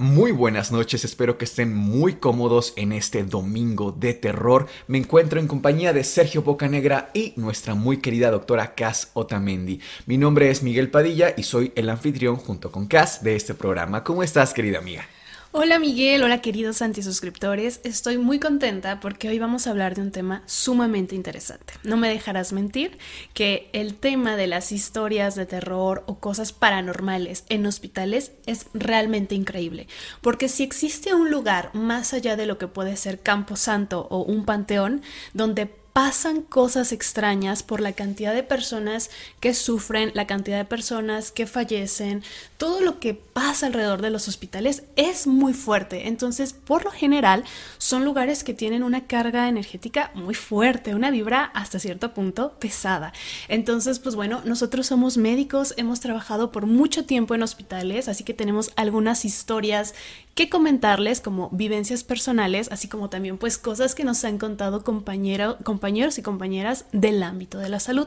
Muy buenas noches, espero que estén muy cómodos en este domingo de terror. Me encuentro en compañía de Sergio Bocanegra y nuestra muy querida doctora Cass Otamendi. Mi nombre es Miguel Padilla y soy el anfitrión junto con Cass de este programa. ¿Cómo estás, querida amiga? Hola Miguel, hola queridos antisuscriptores. Estoy muy contenta porque hoy vamos a hablar de un tema sumamente interesante. No me dejarás mentir que el tema de las historias de terror o cosas paranormales en hospitales es realmente increíble. Porque si existe un lugar más allá de lo que puede ser Campo Santo o un panteón donde pasan cosas extrañas por la cantidad de personas que sufren, la cantidad de personas que fallecen, todo lo que pasa alrededor de los hospitales es muy fuerte. Entonces, por lo general, son lugares que tienen una carga energética muy fuerte, una vibra hasta cierto punto pesada. Entonces, pues bueno, nosotros somos médicos, hemos trabajado por mucho tiempo en hospitales, así que tenemos algunas historias que comentarles como vivencias personales, así como también pues cosas que nos han contado compañeros y compañeras del ámbito de la salud.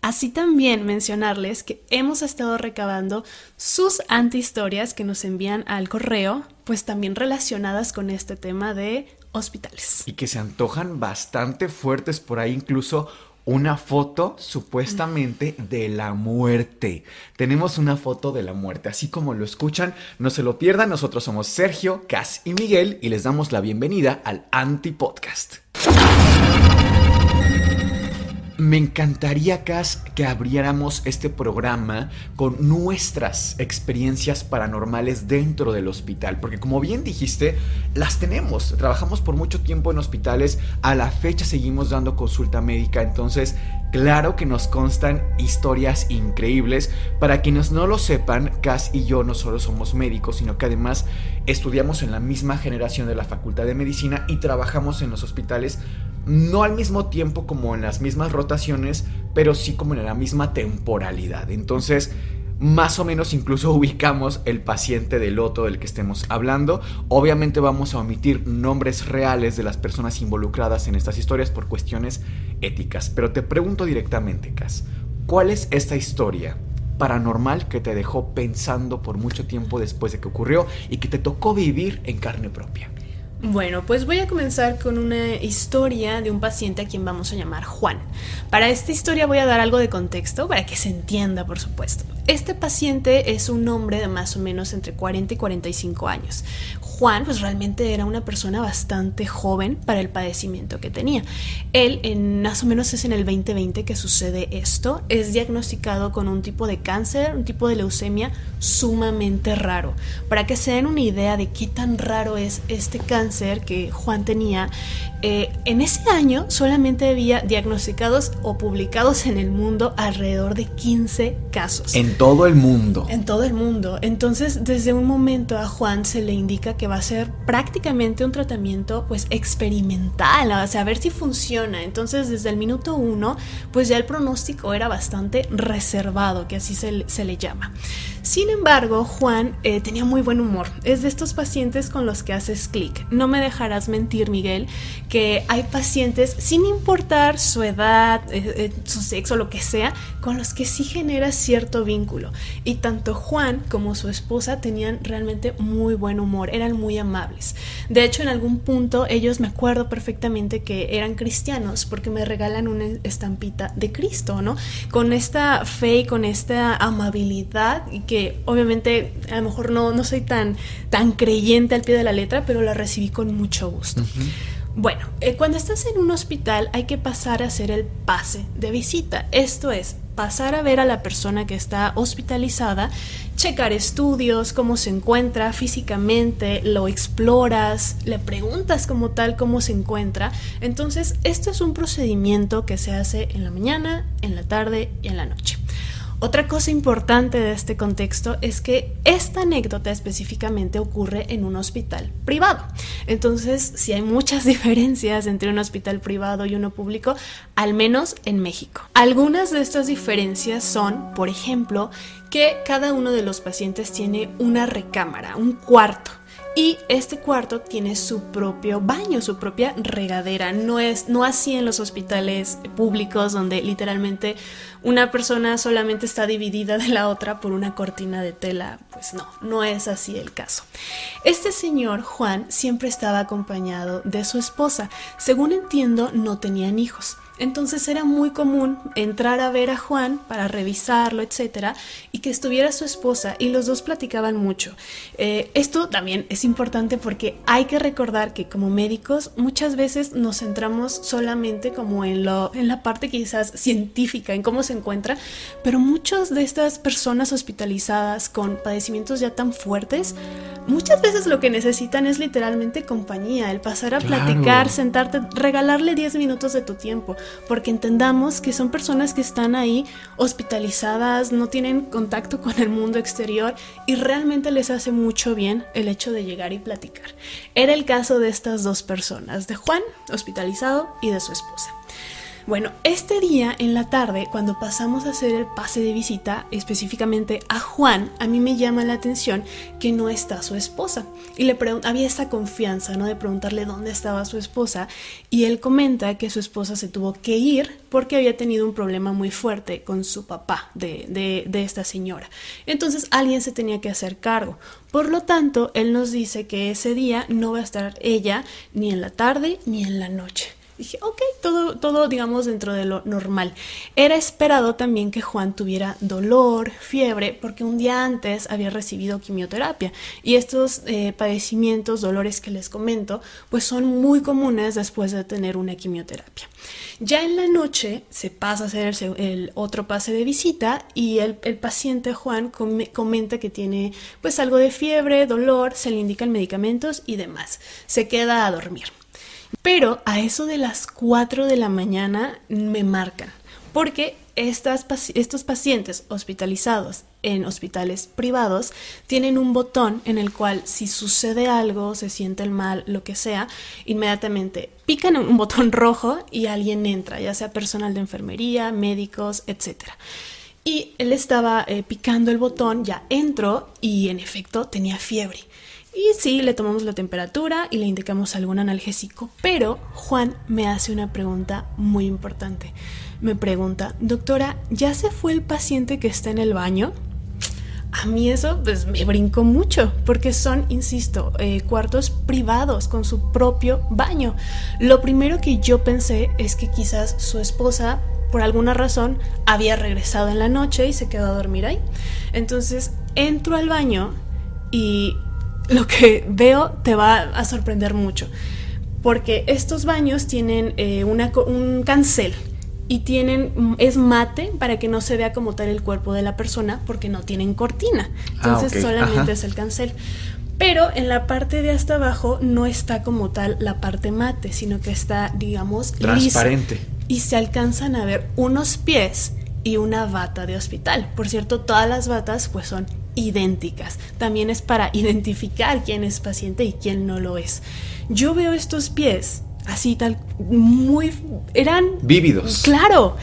Así también mencionarles que hemos estado recabando sus antihistorias que nos envían al correo, pues también relacionadas con este tema de hospitales. Y que se antojan bastante fuertes por ahí, incluso una foto supuestamente de la muerte. Tenemos una foto de la muerte, así como lo escuchan, no se lo pierdan. Nosotros somos Sergio, Cas y Miguel y les damos la bienvenida al Anti Podcast. Me encantaría, Cas, que abriéramos este programa con nuestras experiencias paranormales dentro del hospital, porque como bien dijiste, las tenemos. Trabajamos por mucho tiempo en hospitales, a la fecha seguimos dando consulta médica, entonces claro que nos constan historias increíbles. Para quienes no lo sepan, Cas y yo no solo somos médicos, sino que además estudiamos en la misma generación de la Facultad de Medicina y trabajamos en los hospitales no al mismo tiempo como en las mismas rotaciones, pero sí como en la misma temporalidad. Entonces, más o menos incluso ubicamos el paciente del loto del que estemos hablando. Obviamente vamos a omitir nombres reales de las personas involucradas en estas historias por cuestiones éticas. Pero te pregunto directamente, Cas, ¿cuál es esta historia paranormal que te dejó pensando por mucho tiempo después de que ocurrió y que te tocó vivir en carne propia? Bueno, pues voy a comenzar con una historia de un paciente a quien vamos a llamar Juan. Para esta historia voy a dar algo de contexto para que se entienda, por supuesto. Este paciente es un hombre de más o menos entre 40 y 45 años. Juan pues realmente era una persona bastante joven para el padecimiento que tenía. Él en más o menos es en el 2020 que sucede esto. Es diagnosticado con un tipo de cáncer, un tipo de leucemia sumamente raro. Para que se den una idea de qué tan raro es este cáncer que Juan tenía, eh, en ese año solamente había diagnosticados o publicados en el mundo alrededor de 15 casos. En todo el mundo. En todo el mundo. Entonces, desde un momento a Juan se le indica que va a ser prácticamente un tratamiento pues experimental, o sea, a ver si funciona. Entonces, desde el minuto uno, pues ya el pronóstico era bastante reservado, que así se, se le llama. Sin embargo, Juan eh, tenía muy buen humor. Es de estos pacientes con los que haces clic. No me dejarás mentir, Miguel, que hay pacientes, sin importar su edad, eh, eh, su sexo, lo que sea, con los que sí genera cierto vínculo. Y tanto Juan como su esposa tenían realmente muy buen humor, eran muy amables. De hecho, en algún punto ellos me acuerdo perfectamente que eran cristianos porque me regalan una estampita de Cristo, ¿no? Con esta fe y con esta amabilidad y que obviamente a lo mejor no, no soy tan, tan creyente al pie de la letra, pero la recibí con mucho gusto. Bueno, eh, cuando estás en un hospital hay que pasar a hacer el pase de visita. Esto es, pasar a ver a la persona que está hospitalizada, checar estudios, cómo se encuentra físicamente, lo exploras, le preguntas como tal cómo se encuentra. Entonces, esto es un procedimiento que se hace en la mañana, en la tarde y en la noche. Otra cosa importante de este contexto es que esta anécdota específicamente ocurre en un hospital privado. Entonces, si hay muchas diferencias entre un hospital privado y uno público, al menos en México. Algunas de estas diferencias son, por ejemplo, que cada uno de los pacientes tiene una recámara, un cuarto y este cuarto tiene su propio baño, su propia regadera. No es no así en los hospitales públicos donde literalmente una persona solamente está dividida de la otra por una cortina de tela. Pues no, no es así el caso. Este señor Juan siempre estaba acompañado de su esposa. Según entiendo, no tenían hijos. Entonces era muy común entrar a ver a Juan para revisarlo, etcétera, y que estuviera su esposa y los dos platicaban mucho. Eh, esto también es importante porque hay que recordar que como médicos muchas veces nos centramos solamente como en, lo, en la parte quizás científica, en cómo se encuentra, pero muchas de estas personas hospitalizadas con padecimientos ya tan fuertes, muchas veces lo que necesitan es literalmente compañía, el pasar a platicar, sentarte, regalarle 10 minutos de tu tiempo porque entendamos que son personas que están ahí hospitalizadas, no tienen contacto con el mundo exterior y realmente les hace mucho bien el hecho de llegar y platicar. Era el caso de estas dos personas, de Juan, hospitalizado, y de su esposa. Bueno, este día en la tarde, cuando pasamos a hacer el pase de visita específicamente a Juan, a mí me llama la atención que no está su esposa. Y le había esa confianza, ¿no? De preguntarle dónde estaba su esposa. Y él comenta que su esposa se tuvo que ir porque había tenido un problema muy fuerte con su papá de, de esta señora. Entonces alguien se tenía que hacer cargo. Por lo tanto, él nos dice que ese día no va a estar ella ni en la tarde ni en la noche. Dije, ok, todo, todo, digamos, dentro de lo normal. Era esperado también que Juan tuviera dolor, fiebre, porque un día antes había recibido quimioterapia. Y estos eh, padecimientos, dolores que les comento, pues son muy comunes después de tener una quimioterapia. Ya en la noche se pasa a hacer el, otro pase de visita y el, paciente Juan comenta que tiene pues algo de fiebre, dolor, se le indican medicamentos y demás. Se queda a dormir. Pero a eso de las 4 de la mañana me marcan, porque estos pacientes hospitalizados en hospitales privados tienen un botón en el cual si sucede algo, se siente mal, lo que sea, inmediatamente pican un botón rojo y alguien entra, ya sea personal de enfermería, médicos, etc. Y él estaba eh, picando el botón, ya entró y en efecto tenía fiebre. Y sí, le tomamos la temperatura y le indicamos algún analgésico, pero Juan me hace una pregunta muy importante. Me pregunta, doctora, ¿ya se fue el paciente que está en el baño? A mí eso pues me brincó mucho, porque son, insisto, eh, cuartos privados con su propio baño. Lo primero que yo pensé es que quizás su esposa, por alguna razón, había regresado en la noche y se quedó a dormir ahí. Entonces entro al baño y lo que veo te va a sorprender mucho. Porque estos baños tienen eh, un cancel y tienen es mate para que no se vea como tal el cuerpo de la persona porque no tienen cortina. Ah, Entonces solamente es el cancel. Pero en la parte de hasta abajo no está como tal la parte mate, sino que está, digamos, transparente. y se alcanzan a ver unos pies y una bata de hospital. Por cierto, todas las batas pues son idénticas. También es para identificar quién es paciente y quién no lo es. Yo veo estos pies así tal, muy... eran... Vívidos. Claro.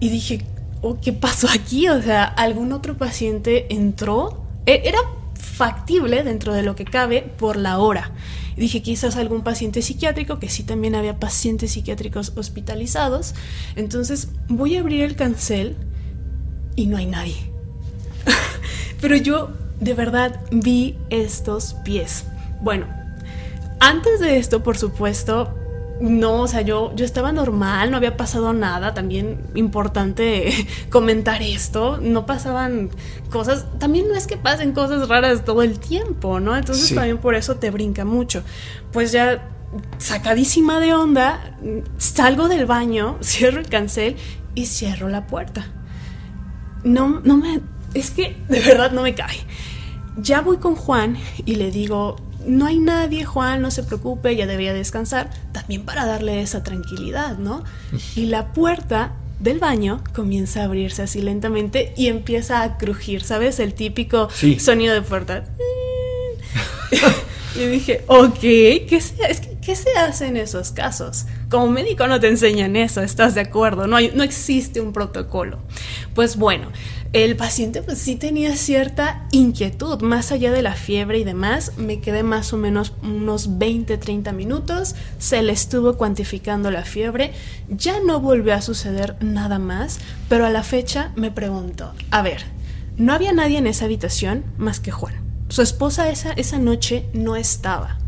Y dije, oh, ¿qué pasó aquí? O sea, algún otro paciente entró. E, era factible dentro de lo que cabe por la hora. dije, quizás algún paciente psiquiátrico, que sí también había pacientes psiquiátricos hospitalizados. Entonces voy a abrir el cancel y no hay nadie. Pero yo de verdad vi estos pies. Bueno, antes de esto, por supuesto, no, o sea, yo, yo estaba normal, no había pasado nada. También importante comentar esto. No pasaban cosas. También no es que pasen cosas raras todo el tiempo, ¿no? Entonces también por eso te brinca mucho. Pues ya sacadísima de onda, salgo del baño, cierro el cancel y cierro la puerta. no, no me, es que de verdad no me cae. Ya voy con Juan y le digo, no hay nadie, Juan, no se preocupe, ya debería descansar, también para darle esa tranquilidad, ¿no? Y la puerta del baño comienza a abrirse así lentamente y empieza a crujir, ¿sabes? El típico sonido de puerta. y dije, ok, ¿qué se, es ¿qué se hace en esos casos? Como médico no te enseñan eso, ¿estás de acuerdo? No, hay, no existe un protocolo. Pues bueno, el paciente pues sí tenía cierta inquietud, más allá de la fiebre y demás, me quedé más o menos unos 20, 30 minutos, se le estuvo cuantificando la fiebre, ya no volvió a suceder nada más, pero a la fecha me pregunto, a ver, no había nadie en esa habitación más que Juan. Su esposa esa, esa noche no estaba.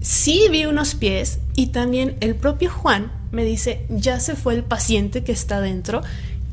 Sí vi unos pies y también el propio Juan me dice, ya se fue el paciente que está dentro.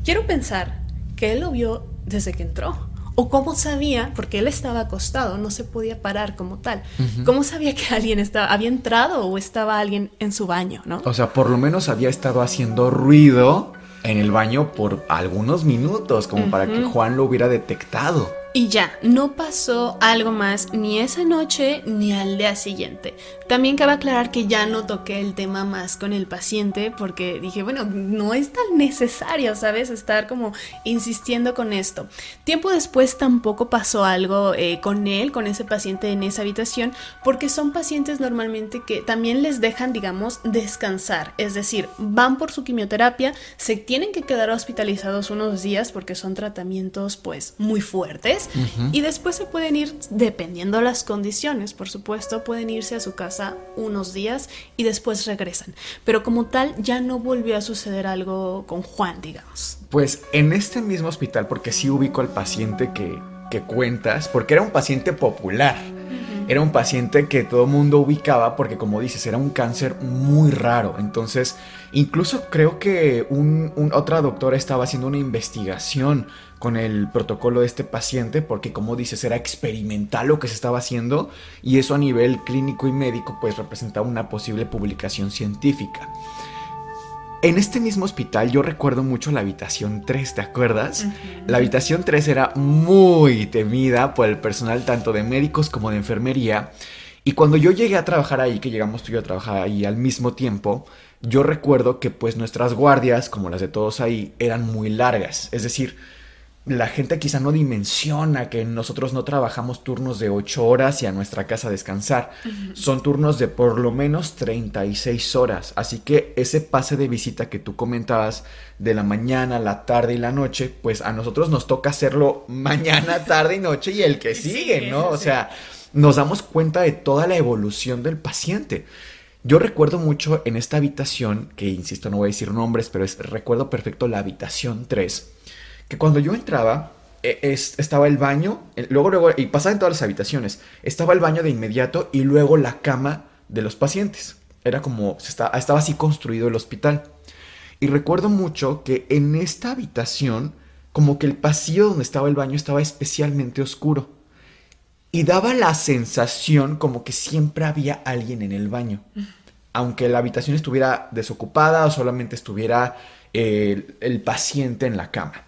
Quiero pensar que él lo vio desde que entró. O cómo sabía, porque él estaba acostado, no se podía parar como tal. ¿Cómo sabía que alguien estaba, había entrado o estaba alguien en su baño, no? O sea, por lo menos había estado haciendo ruido en el baño por algunos minutos, como para que Juan lo hubiera detectado. Y ya, no pasó algo más ni esa noche ni al día siguiente. También cabe aclarar que ya no toqué el tema más con el paciente porque dije, bueno, no es tan necesario, ¿sabes? Estar como insistiendo con esto. Tiempo después tampoco pasó algo eh, con él, con ese paciente en esa habitación, porque son pacientes normalmente que también les dejan, digamos, descansar. Es decir, van por su quimioterapia, se tienen que quedar hospitalizados unos días porque son tratamientos pues muy fuertes y después se pueden ir, dependiendo las condiciones, por supuesto, pueden irse a su casa unos días y después regresan. Pero como tal, ya no volvió a suceder algo con Juan, digamos. Pues en este mismo hospital, porque sí ubico al paciente que, que cuentas, porque era un paciente popular. Era un paciente que todo el mundo ubicaba porque, como dices, era un cáncer muy raro. Entonces, incluso creo que un, otra doctora estaba haciendo una investigación con el protocolo de este paciente porque como dices era experimental lo que se estaba haciendo y eso a nivel clínico y médico pues representaba una posible publicación científica. En este mismo hospital yo recuerdo mucho la habitación 3, ¿te acuerdas? La habitación 3 era muy temida por el personal tanto de médicos como de enfermería y cuando yo llegué a trabajar ahí, que llegamos tú y yo a trabajar ahí al mismo tiempo, yo recuerdo que pues nuestras guardias, como las de todos ahí, eran muy largas, es decir, la gente quizá no dimensiona que nosotros no trabajamos turnos de 8 horas y a nuestra casa descansar. Son turnos de por lo menos 36 horas. Así que ese pase de visita que tú comentabas de la mañana, la tarde y la noche, pues a nosotros nos toca hacerlo mañana, tarde y noche y el que sigue, ¿no? O sea, nos damos cuenta de toda la evolución del paciente. Yo recuerdo mucho en esta habitación, que insisto, no voy a decir nombres, pero es, recuerdo perfecto la habitación 3 que cuando yo entraba, e, estaba el baño, luego, luego, y pasaba en todas las habitaciones, estaba el baño de inmediato y luego la cama de los pacientes. Era como, estaba, estaba así construido el hospital. Y recuerdo mucho que en esta habitación, como que el pasillo donde estaba el baño estaba especialmente oscuro. Y daba la sensación como que siempre había alguien en el baño. Aunque la habitación estuviera desocupada o solamente estuviera el paciente en la cama.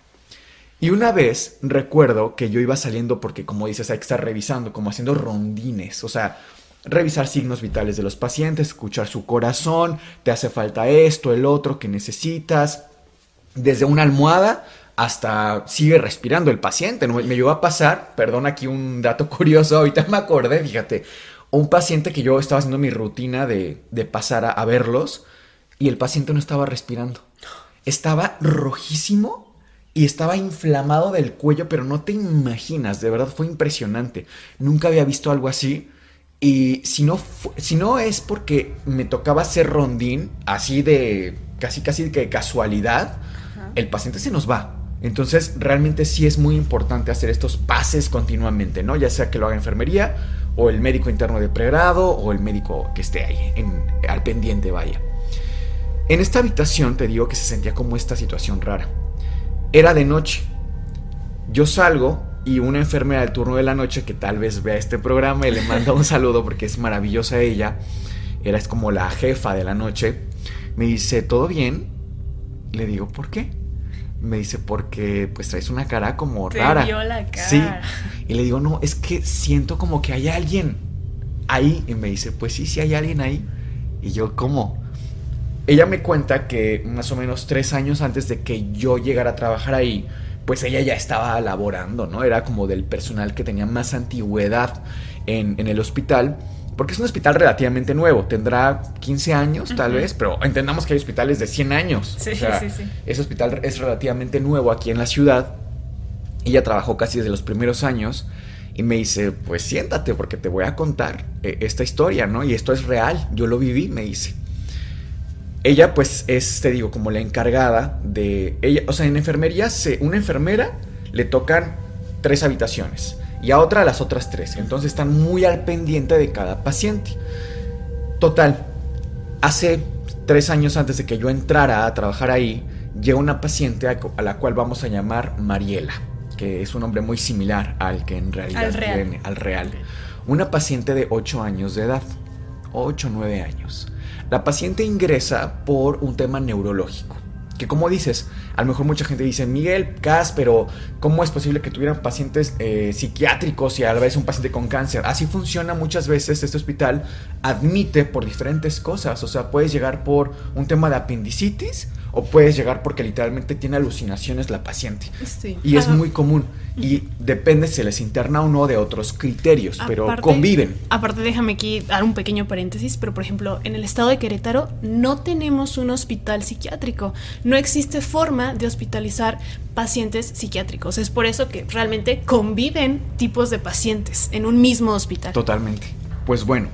Y una vez recuerdo que yo iba saliendo porque, como dices, hay que estar revisando, como haciendo rondines, o sea, revisar signos vitales de los pacientes, escuchar su corazón, te hace falta esto, el otro que necesitas, desde una almohada hasta sigue respirando el paciente. Me llegó a pasar, perdón aquí un dato curioso, ahorita me acordé, fíjate, un paciente que yo estaba haciendo mi rutina de, de pasar a verlos y el paciente no estaba respirando. Estaba rojísimo y estaba inflamado del cuello, pero no te imaginas, de verdad fue impresionante. Nunca había visto algo así. Y si no, si no es porque me tocaba hacer rondín, así de casi casi de casualidad, el paciente se nos va. Entonces, realmente sí es muy importante hacer estos pases continuamente, ¿no? Ya sea que lo haga enfermería, o el médico interno de pregrado, o el médico que esté ahí, en, al pendiente, vaya. En esta habitación te digo que se sentía como esta situación rara. Era de noche. Yo salgo y una enfermera del turno de la noche que tal vez vea este programa y le manda un saludo porque es maravillosa ella, era es como la jefa de la noche, me dice, ¿todo bien? Le digo, ¿por qué? Me dice, porque pues traes una cara como Te rara. vio la cara. Sí. Y le digo, no, es que siento como que hay alguien ahí. Y me dice, pues sí, sí hay alguien ahí. Y yo, ¿cómo? Ella me cuenta que más o menos tres años antes de que yo llegara a trabajar ahí, pues ella ya estaba laborando, ¿no? Era como del personal que tenía más antigüedad en, en el hospital. Porque es un hospital relativamente nuevo, tendrá 15 años tal vez, pero entendamos que hay hospitales de 100 años. Sí, O sea, sí, sí. Ese hospital es relativamente nuevo aquí en la ciudad. Ella trabajó casi desde los primeros años y me dice, pues siéntate porque te voy a contar eh, esta historia, ¿no? Y esto es real, yo lo viví, me dice. Ella pues es, te digo, como la encargada de... Ella, o sea, en enfermería, se, una enfermera le tocan tres habitaciones y a otra las otras tres. Entonces están muy al pendiente de cada paciente. Total, hace tres años antes de que yo entrara a trabajar ahí, llega una paciente a, la cual vamos a llamar Mariela, que es un nombre muy similar al que en realidad Al real. tiene, al real. Una paciente de 8 años de edad, 8 o 9 años. La paciente ingresa por un tema neurológico. Que como dices, a lo mejor mucha gente dice, Miguel, Cas, pero ¿cómo es posible que tuvieran pacientes eh, psiquiátricos y a la vez un paciente con cáncer? Así funciona muchas veces este hospital, admite por diferentes cosas, o sea, puedes llegar por un tema de apendicitis o puedes llegar porque literalmente tiene alucinaciones la paciente. Sí. Y es muy común. Y depende si les interna o no de otros criterios, pero conviven. Aparte, déjame aquí dar un pequeño paréntesis, pero por ejemplo, en el estado de Querétaro no tenemos un hospital psiquiátrico. No existe forma de hospitalizar pacientes psiquiátricos. Es por eso que realmente conviven tipos de pacientes en un mismo hospital. Totalmente. Pues bueno,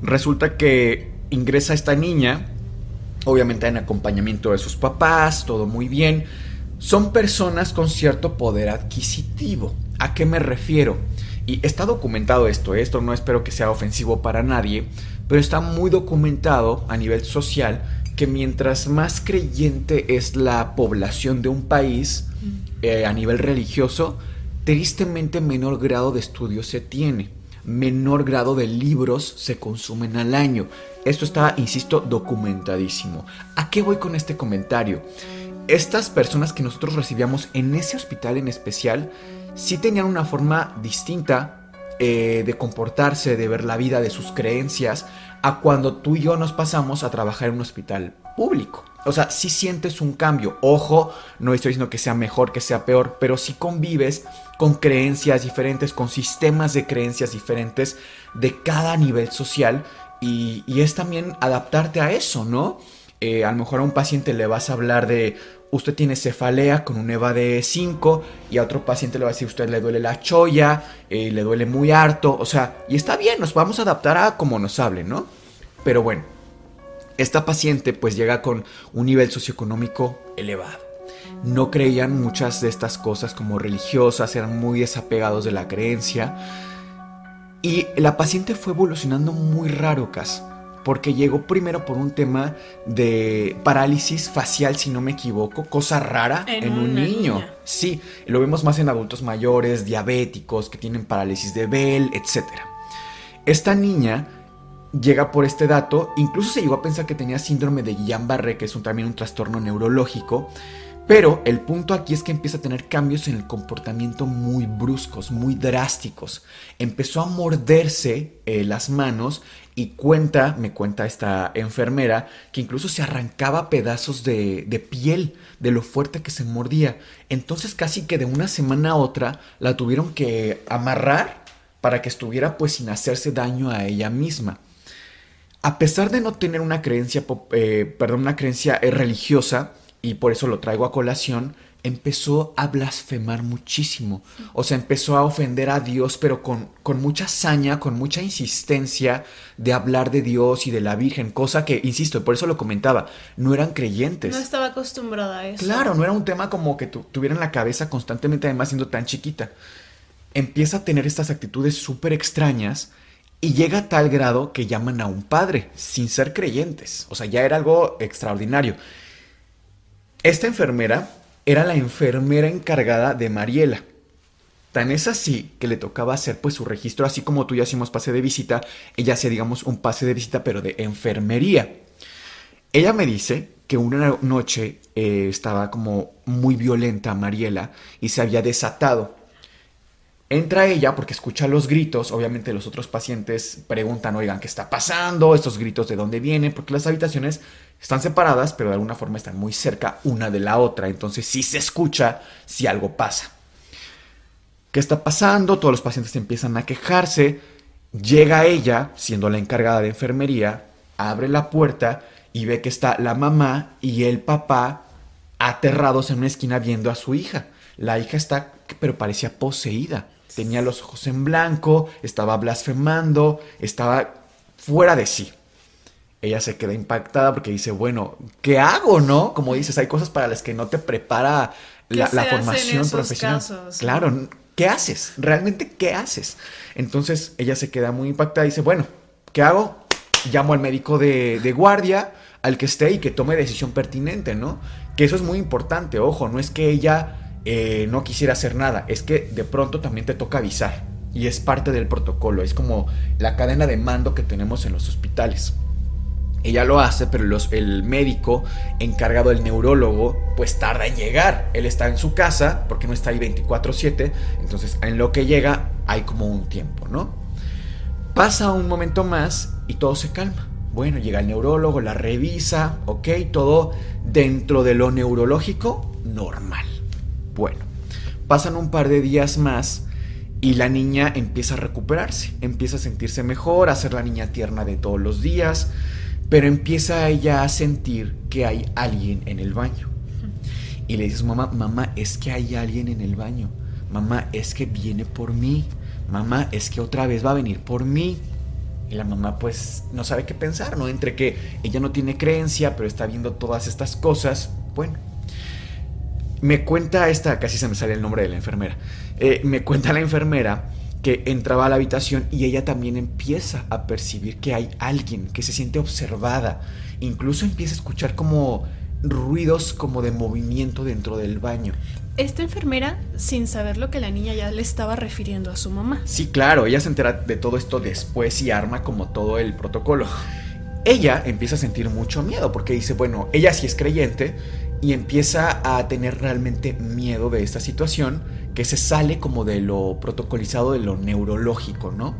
resulta que ingresa esta niña, obviamente en acompañamiento de sus papás, todo muy bien. Son personas con cierto poder adquisitivo. ¿A qué me refiero? Y está documentado esto, ¿eh? esto no espero que sea ofensivo para nadie, pero está muy documentado a nivel social que mientras más creyente es la población de un país eh, a nivel religioso, tristemente menor grado de estudio se tiene, menor grado de libros se consumen al año. Esto está, insisto, documentadísimo. ¿A qué voy con este comentario? Estas personas que nosotros recibíamos en ese hospital en especial, sí tenían una forma distinta eh, de comportarse, de ver la vida, de sus creencias, a cuando tú y yo nos pasamos a trabajar en un hospital público. O sea, sí sientes un cambio. Ojo, no estoy diciendo que sea mejor, que sea peor, pero sí convives con creencias diferentes, con sistemas de creencias diferentes de cada nivel social y, es también adaptarte a eso, ¿no? Eh, a lo mejor a un paciente le vas a hablar de usted tiene cefalea con un EVA de 5 y a otro paciente le va a decir usted le duele la cholla, eh, le duele muy harto, o sea, y está bien, nos vamos a adaptar a como nos hablen, ¿no? Pero bueno, esta paciente pues llega con un nivel socioeconómico elevado. No creían muchas de estas cosas como religiosas, eran muy desapegados de la creencia. Y la paciente fue evolucionando muy raro, Cas, porque llegó primero por un tema de parálisis facial, si no me equivoco, cosa rara en, En un niño. niña. Sí, lo vemos más en adultos mayores, diabéticos, que tienen parálisis de Bell, etc. Esta niña llega por este dato, incluso se llegó a pensar que tenía síndrome de Guillain-Barré, que es un- también un trastorno neurológico, pero el punto aquí es que empieza a tener cambios en el comportamiento muy bruscos, muy drásticos. Empezó a morderse eh, las manos y cuenta, me cuenta esta enfermera, que incluso se arrancaba pedazos de, piel de lo fuerte que se mordía. Entonces casi que de una semana a otra la tuvieron que amarrar para que estuviera pues sin hacerse daño a ella misma. A pesar de no tener una creencia, eh, perdón, una creencia eh, religiosa, y por eso lo traigo a colación, empezó a blasfemar muchísimo. O sea, empezó a ofender a Dios, pero con, con mucha saña, con mucha insistencia de hablar de Dios y de la Virgen, cosa que, insisto, por eso lo comentaba, no eran creyentes. No estaba acostumbrada a eso. Claro, no era un tema como que tu, tuviera en la cabeza constantemente, además siendo tan chiquita. Empieza a tener estas actitudes súper extrañas y llega a tal grado que llaman a un padre, sin ser creyentes. O sea, ya era algo extraordinario. Esta enfermera era la enfermera encargada de Mariela. Tan es así que le tocaba hacer pues su registro, así como tú y yo hacemos pase de visita, ella hacía digamos un pase de visita pero de enfermería. Ella me dice que una noche eh, estaba como muy violenta Mariela y se había desatado. Entra ella porque escucha los gritos, obviamente los otros pacientes preguntan, oigan, ¿qué está pasando? Estos gritos de dónde vienen, porque las habitaciones están separadas, pero de alguna forma están muy cerca una de la otra, entonces sí se escucha si algo pasa. ¿Qué está pasando? Todos los pacientes empiezan a quejarse, llega ella, siendo la encargada de enfermería, abre la puerta y ve que está la mamá y el papá aterrados en una esquina viendo a su hija. La hija está, pero parecía poseída tenía los ojos en blanco, estaba blasfemando, estaba fuera de sí. Ella se queda impactada porque dice, bueno, ¿qué hago, no? Como dices, hay cosas para las que no te prepara la, formación profesional. claro, ¿qué haces? ¿Realmente qué haces? Entonces ella se queda muy impactada y dice, bueno, ¿qué hago? Llamo al médico de, de guardia, al que esté y que tome decisión pertinente, ¿no? Que eso es muy importante, ojo, no es que ella eh, no quisiera hacer nada. Es que de pronto también te toca avisar. Y es parte del protocolo. Es como la cadena de mando que tenemos en los hospitales. Ella lo hace, pero el médico encargado, el neurólogo, pues tarda en llegar. Él está en su casa, porque no está ahí 24/7. Entonces, en lo que llega, hay como un tiempo, ¿no? Pasa un momento más y todo se calma. Bueno, llega el neurólogo, la revisa, ok, todo dentro de lo neurológico normal. Bueno, pasan un par de días más y la niña empieza a recuperarse, empieza a sentirse mejor, a ser la niña tierna de todos los días, pero empieza ella a sentir que hay alguien en el baño. Y le dices, mamá, mamá, es que hay alguien en el baño. Mamá, es que viene por mí. Mamá, es que otra vez va a venir por mí. Y la mamá pues no sabe qué pensar, ¿no? Entre que ella no tiene creencia, pero está viendo todas estas cosas. Bueno, me cuenta esta, casi se me sale el nombre de la enfermera, eh, me cuenta la enfermera que entraba a la habitación y ella también empieza a percibir que hay alguien, que se siente observada, incluso empieza a escuchar como ruidos como de movimiento dentro del baño. Esta enfermera, sin saber lo que la niña ya le estaba refiriendo a su mamá. Sí, claro, ella se entera de todo esto después y arma como todo el protocolo. Ella empieza a sentir mucho miedo porque dice, bueno, ella sí es creyente, y empieza a tener realmente miedo de esta situación que se sale como de lo protocolizado, de lo neurológico, ¿no?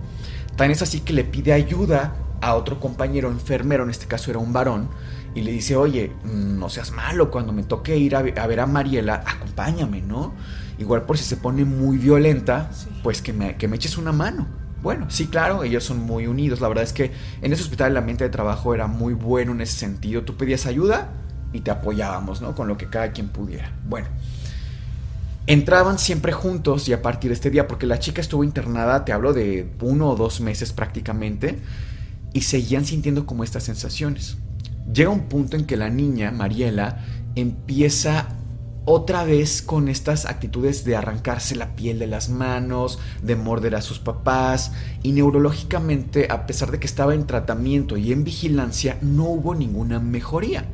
Tan es así que le pide ayuda a otro compañero enfermero, en este caso era un varón, y le dice, oye, mm, no seas malo, cuando me toque ir a, ver a Mariela, acompáñame, ¿no? Igual por si se pone muy violenta, pues que me, que me eches una mano. Bueno, sí, claro, ellos son muy unidos. La verdad es que en ese hospital el ambiente de trabajo era muy bueno en ese sentido. Tú pedías ayuda, y te apoyábamos, ¿no? Con lo que cada quien pudiera. Bueno, entraban siempre juntos y a partir de este día, porque la chica estuvo internada, te hablo de uno o dos meses prácticamente, y seguían sintiendo como estas sensaciones. Llega un punto en que la niña, Mariela, empieza otra vez con estas actitudes de arrancarse la piel de las manos, de morder a sus papás, y neurológicamente, a pesar de que estaba en tratamiento y en vigilancia, no hubo ninguna mejoría.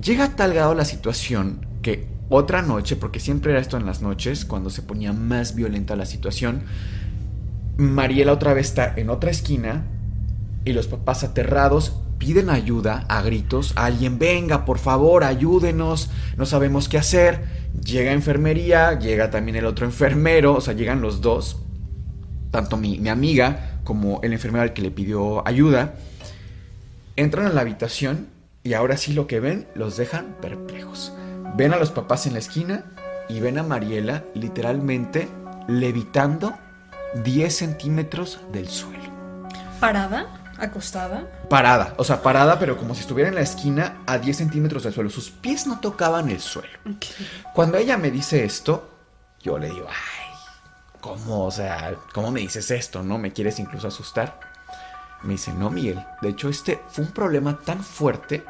Llega a tal grado la situación que otra noche, porque siempre era esto en las noches, cuando se ponía más violenta la situación, Mariela otra vez está en otra esquina y los papás aterrados piden ayuda a gritos, alguien venga, por favor, ayúdenos, no sabemos qué hacer. Llega enfermería, llega también el otro enfermero, o sea, llegan los dos, tanto mi, mi amiga como el enfermero al que le pidió ayuda. Entran a la habitación y ahora sí lo que ven los dejan perplejos. Ven a los papás en la esquina y ven a Mariela literalmente levitando 10 centímetros del suelo. ¿Parada? ¿Acostada? Parada, o sea, parada, pero como si estuviera en la esquina a 10 centímetros del suelo. Sus pies no tocaban el suelo. Cuando ella me dice esto, yo le digo, ay, ¿cómo? O sea, ¿cómo me dices esto? ¿No? ¿Me quieres incluso asustar? Me dice, no, Miguel. De hecho, este fue un problema tan fuerte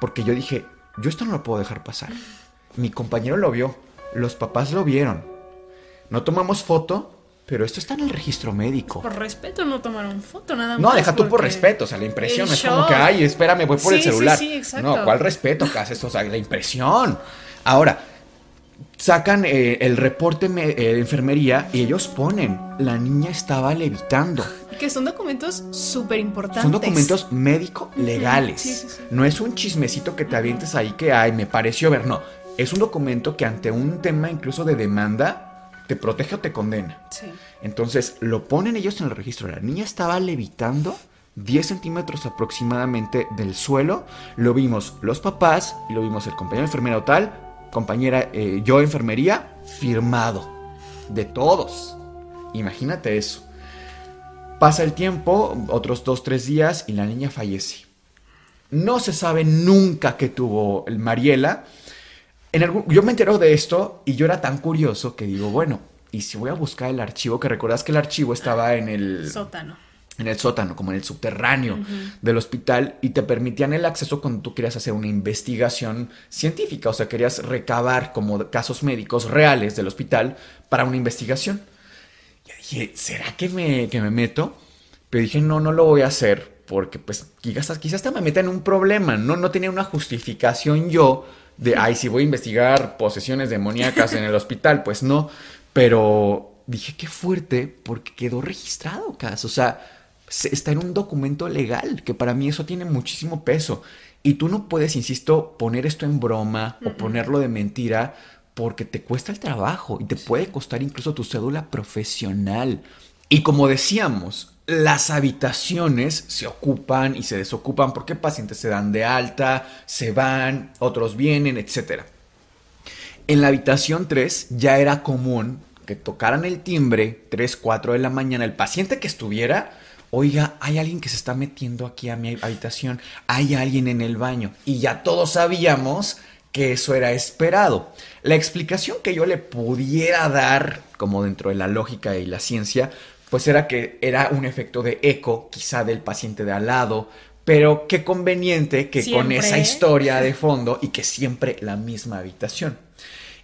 porque yo dije, yo esto no lo puedo dejar pasar. Mi compañero lo vio, los papás lo vieron. No tomamos foto, pero esto está en el registro médico. Por respeto no tomaron foto, nada más. No, deja tú por respeto, o sea, la impresión es como que, ay, espérame, voy por el celular. Sí, sí, no, ¿cuál respeto, haces? O sea, la impresión. Ahora, sacan eh, el reporte de eh, enfermería y ellos ponen, la niña estaba levitando. Que son documentos súper importantes. Son documentos médico-legales. No es un chismecito que te avientes ahí que, ay, me pareció ver. No, es un documento que ante un tema incluso de demanda te protege o te condena. Sí. Entonces lo ponen ellos en el registro. La niña estaba levitando 10 centímetros aproximadamente del suelo. Lo vimos los papás y lo vimos el compañero enfermero tal, compañera eh, yo enfermería, firmado. De todos. Imagínate eso. Pasa el tiempo, otros 2-3 días y la niña fallece. No se sabe nunca que tuvo el Mariela. En yo me entero de esto y yo era tan curioso que digo, bueno, y si voy a buscar el archivo, que recuerdas que el archivo estaba en el sótano. En el sótano, como en el subterráneo del hospital, y te permitían el acceso cuando tú querías hacer una investigación científica, o sea, querías recabar como casos médicos reales del hospital para una investigación. Y dije, ¿será que me, que me meto? Pero dije, no, no lo voy a hacer, porque pues quizás, quizás hasta me meta en un problema, ¿no? No tenía una justificación yo de, ay, si voy a investigar posesiones demoníacas en el hospital, pues no. Pero dije, qué fuerte, porque quedó registrado, caso. O sea, está en un documento legal, que para mí eso tiene muchísimo peso. Y tú no puedes, insisto, poner esto en broma o ponerlo de mentira porque te cuesta el trabajo y te puede costar incluso tu cédula profesional. Y como decíamos, las habitaciones se ocupan y se desocupan porque pacientes se dan de alta, se van, otros vienen, etc. En la habitación 3 ya era común que tocaran el timbre 3, 4 de la mañana, el paciente que estuviera, oiga, hay alguien que se está metiendo aquí a mi habitación, hay alguien en el baño. Y ya todos sabíamos que eso era esperado. La explicación que yo le pudiera dar, como dentro de la lógica y la ciencia, pues era que era un efecto de eco, quizá del paciente de al lado, pero qué conveniente que con esa historia de fondo y que siempre la misma habitación.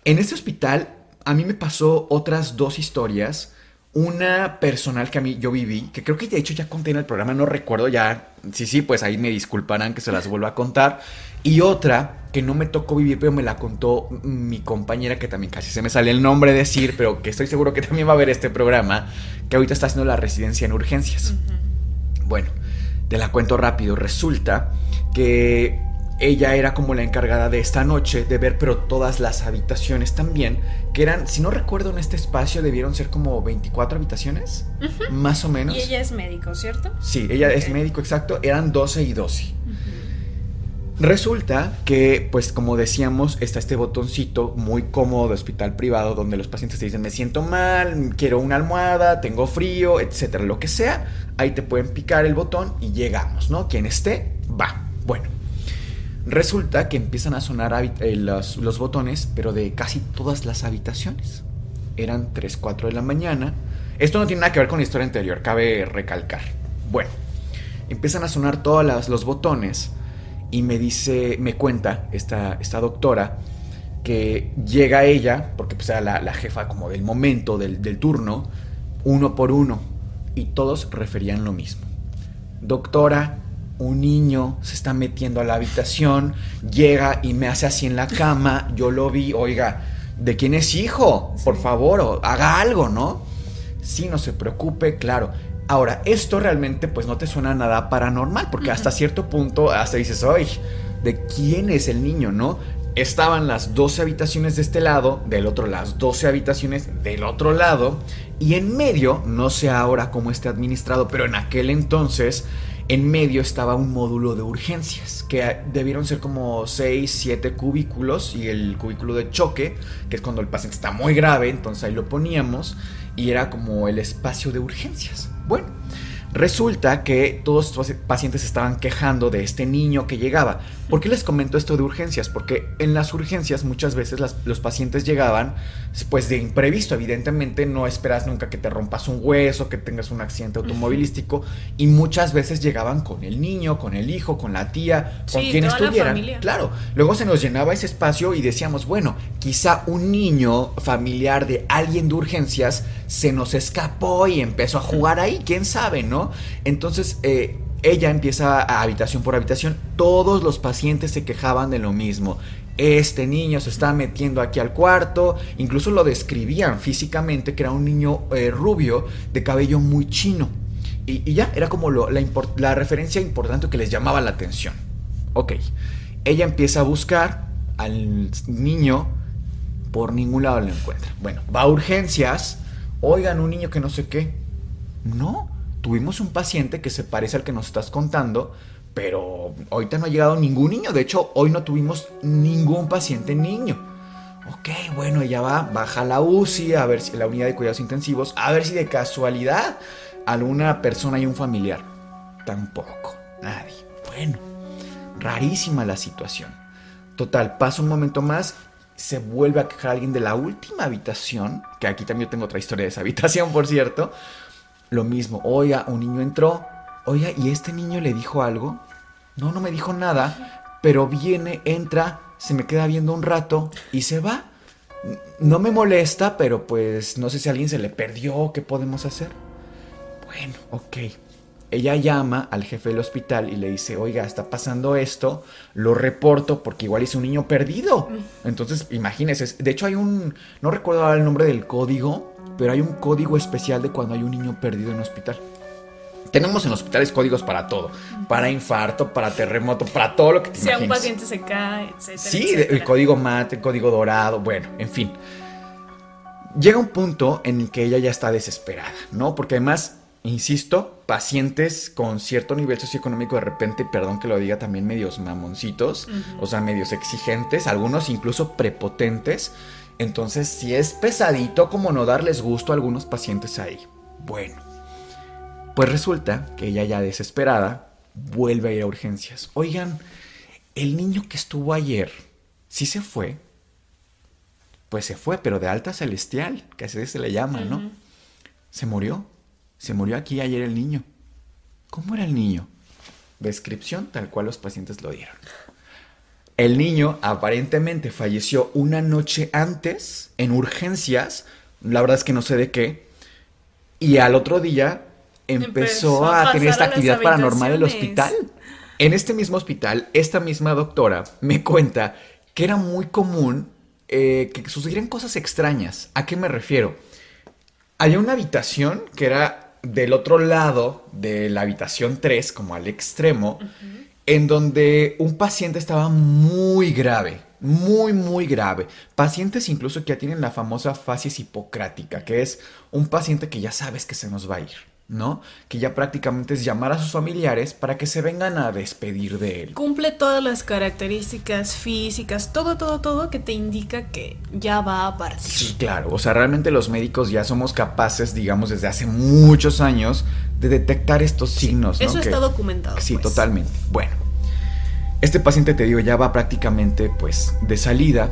En este hospital a mí me pasó otras dos historias. Una personal que a mí yo viví, que creo que de hecho ya conté en el programa, no recuerdo ya. Sí, sí, pues ahí me disculparán que se las vuelva a contar. Y otra que no me tocó vivir, pero me la contó mi compañera, que también casi se me sale el nombre decir, pero que estoy seguro que también va a ver este programa, que ahorita está haciendo la residencia en urgencias. Bueno, te la cuento rápido. Resulta que ella era como la encargada de esta noche de ver, pero todas las habitaciones también, que eran, si no recuerdo en este espacio, debieron ser como 24 habitaciones, más o menos. Y ella es médico, ¿cierto? Sí, ella es médico, exacto, eran 12 y 12. Resulta que, pues como decíamos, está este botoncito muy cómodo de hospital privado donde los pacientes te dicen me siento mal, quiero una almohada, tengo frío, etcétera, lo que sea. Ahí te pueden picar el botón y llegamos, ¿no? Quien esté, va. Bueno, Resulta que empiezan a sonar eh, los, botones, pero de casi todas las habitaciones. Eran 3, 4 de la mañana. Esto no tiene nada que ver con la historia anterior, cabe recalcar. Bueno, empiezan a sonar todos los botones y me dice, me cuenta esta, esta doctora que llega ella, porque pues era la, jefa como del momento, del, del turno, uno por uno, y todos referían lo mismo. Doctora, un niño se está metiendo a la habitación, llega y me hace así en la cama, yo lo vi, oiga, ¿de quién es hijo? Por favor, haga algo, ¿no? Sí, no se preocupe, claro. Ahora, esto realmente pues no te suena nada paranormal, porque hasta cierto punto hasta dices, oye, ¿de quién es el niño, no? Estaban las 12 habitaciones de este lado, del otro las 12 habitaciones del otro lado, y en medio, no sé ahora cómo esté administrado, pero en aquel entonces en medio estaba un módulo de urgencias, que debieron ser como 6, 7 cubículos y el cubículo de choque, que es cuando el paciente está muy grave, entonces ahí lo poníamos y era como el espacio de urgencias. Bueno, Resulta que todos los pacientes estaban quejando de este niño que llegaba. ¿Por qué les comento esto de urgencias? Porque en las urgencias muchas veces los pacientes llegaban pues de imprevisto. Evidentemente no esperas nunca que te rompas un hueso, que tengas un accidente automovilístico y muchas veces llegaban con el niño, con el hijo, con la tía, con quien estuvieran. Claro, luego se nos llenaba ese espacio y decíamos, bueno, quizá un niño familiar de alguien de urgencias se nos escapó y empezó a jugar ahí, quién sabe, ¿no? Entonces, eh, ella empieza a habitación por habitación. Todos los pacientes se quejaban de lo mismo. Este niño se está metiendo aquí al cuarto. Incluso lo describían físicamente que era un niño eh, rubio de cabello muy chino. Y, ya, era como la, la referencia importante que les llamaba la atención. Ok, ella empieza a buscar al niño, por ningún lado lo encuentra. Bueno, va a urgencias, oigan, un niño que no sé qué. No, tuvimos un paciente que se parece al que nos estás contando, pero ahorita no ha llegado ningún niño. De hecho, hoy no tuvimos ningún paciente niño. Ok, bueno, ella va, baja la UCI, a ver si la unidad de cuidados intensivos, a ver si de casualidad alguna persona y un familiar. Tampoco, nadie. Bueno, rarísima la situación. Total, pasa un momento más, se vuelve a quejar alguien de la última habitación, que aquí también tengo otra historia de esa habitación, por cierto, lo mismo, oiga, un niño entró, oiga, ¿y este niño le dijo algo? No, no me dijo nada, pero viene, entra, se me queda viendo un rato y se va. No me molesta, pero pues no sé si a alguien se le perdió, ¿qué podemos hacer? Bueno, ok. Ella llama al jefe del hospital y le dice, oiga, está pasando esto, lo reporto porque igual es un niño perdido. Entonces, imagínese, de hecho hay un, no recuerdo ahora el nombre del código, pero hay un código especial de cuando hay un niño perdido en un hospital. Tenemos en hospitales códigos para todo, para infarto, para terremoto, para todo lo que te Si un paciente se cae, etcétera. Sí, el código mate, el código dorado, bueno, en fin. Llega un punto en el que ella ya está desesperada, ¿no? Porque además, insisto, pacientes con cierto nivel socioeconómico de repente, perdón que lo diga, también medios mamoncitos, o sea, medios exigentes, algunos incluso prepotentes, entonces, si es pesadito como no darles gusto a algunos pacientes ahí. Bueno, pues resulta que ella ya desesperada vuelve a ir a urgencias. Oigan, el niño que estuvo ayer, ¿sí se fue? Pues se fue, pero de alta celestial, que así se le llama, ¿no? Se murió. Se murió aquí ayer el niño. ¿Cómo era el niño? Descripción tal cual los pacientes lo dieron. El niño aparentemente falleció una noche antes en urgencias, la verdad es que no sé de qué, y al otro día empezó, a, tener esta actividad paranormal en el hospital. En este mismo hospital, esta misma doctora me cuenta que era muy común eh, que sucedieran cosas extrañas. ¿A qué me refiero? Había una habitación que era del otro lado de la habitación 3, como al extremo, en donde un paciente estaba muy grave, muy, muy grave. Pacientes incluso que ya tienen la famosa fasis hipocrática, que es un paciente que ya sabes que se nos va a ir, ¿no? Que ya prácticamente es llamar a sus familiares para que se vengan a despedir de él. Cumple todas las características físicas, todo, todo, todo que te indica que ya va a partir. Sí, claro. O sea, realmente los médicos ya somos capaces, digamos, desde hace muchos años, de detectar estos signos. eso está documentado. Sí, pues. totalmente. Bueno, este paciente, te digo, ya va prácticamente pues de salida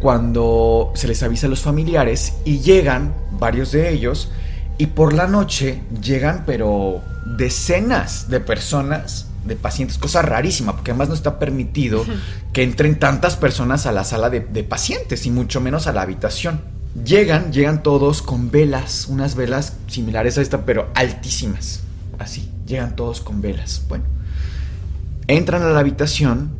cuando se les avisa a los familiares y llegan varios de ellos y por la noche llegan pero decenas de personas de pacientes, cosa rarísima, porque además no está permitido que entren tantas personas a la sala de, de, pacientes y mucho menos a la habitación. Llegan, llegan todos con velas, unas velas similares a esta, pero altísimas. Así, llegan todos con velas. Bueno, entran a la habitación,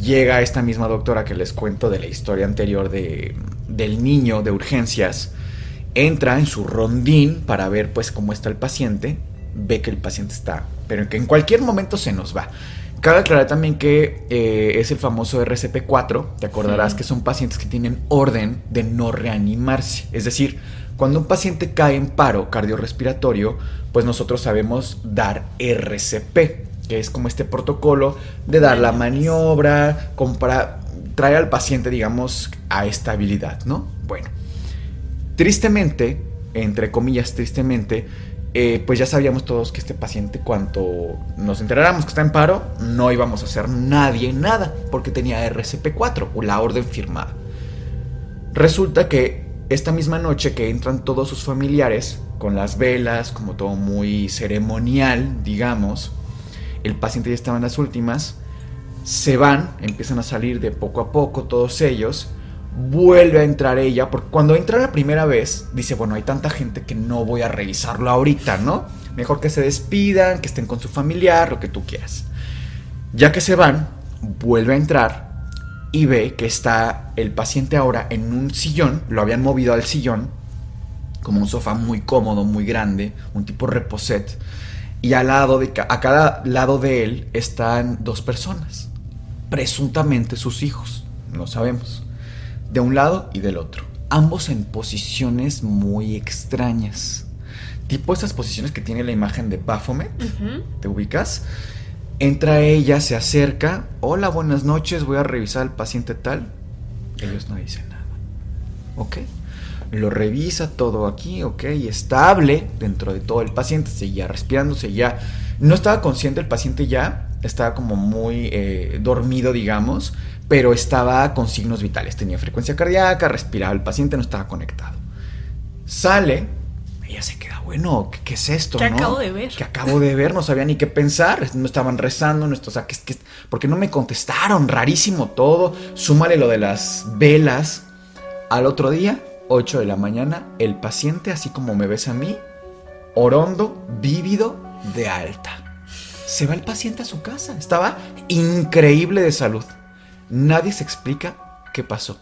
llega esta misma doctora que les cuento de la historia anterior de, del niño de urgencias, entra en su rondín para ver pues cómo está el paciente, ve que el paciente está, pero que en cualquier momento se nos va. Cabe aclarar también que eh, es el famoso RCP4, te acordarás que son pacientes que tienen orden de no reanimarse. Es decir, cuando un paciente cae en paro cardiorrespiratorio, pues nosotros sabemos dar RCP, que es como este protocolo de dar la maniobra, para traer al paciente, digamos, a estabilidad, ¿no? Bueno, tristemente, entre comillas, tristemente, eh, pues ya sabíamos todos que este paciente, cuando nos enteráramos que está en paro, no íbamos a hacer nadie nada, porque tenía RCP4 o la orden firmada. Resulta que esta misma noche que entran todos sus familiares, con las velas, como todo muy ceremonial, digamos, el paciente ya estaba en las últimas, se van, empiezan a salir de poco a poco todos ellos, vuelve a entrar ella, porque cuando entra la primera vez, dice, bueno, hay tanta gente que no voy a revisarlo ahorita, ¿no? Mejor que se despidan, que estén con su familiar, lo que tú quieras. Ya que se van, vuelve a entrar y ve que está el paciente ahora en un sillón, lo habían movido al sillón, como un sofá muy cómodo, muy grande, un tipo reposet, y al lado de, a cada lado de él están dos personas, presuntamente sus hijos, no sabemos, de un lado y del otro, ambos en posiciones muy extrañas, tipo esas posiciones que tiene la imagen de Baphomet, ¿te ubicas? Entra ella, se acerca. Hola, buenas noches, voy a revisar al paciente tal. Ellos no dicen nada. Ok. Lo revisa todo aquí, ok, estable dentro de todo el paciente, seguía respirando, seguía... No estaba consciente el paciente ya, estaba como muy eh, dormido, digamos, pero estaba con signos vitales. Tenía frecuencia cardíaca, respiraba el paciente, no estaba conectado. Sale, ella se queda, bueno, ¿qué, es esto? ¿Qué acabo de ver? Que acabo de ver, no sabía ni qué pensar, no estaban rezando, no, o sea, ¿qué, qué, por qué no me contestaron? Rarísimo todo. Súmale lo de las velas. Al otro día, 8 de la mañana, el paciente, así como me ves a mí, orondo, vívido, de alta. Se va el paciente a su casa. Estaba increíble de salud. Nadie se explica qué pasó.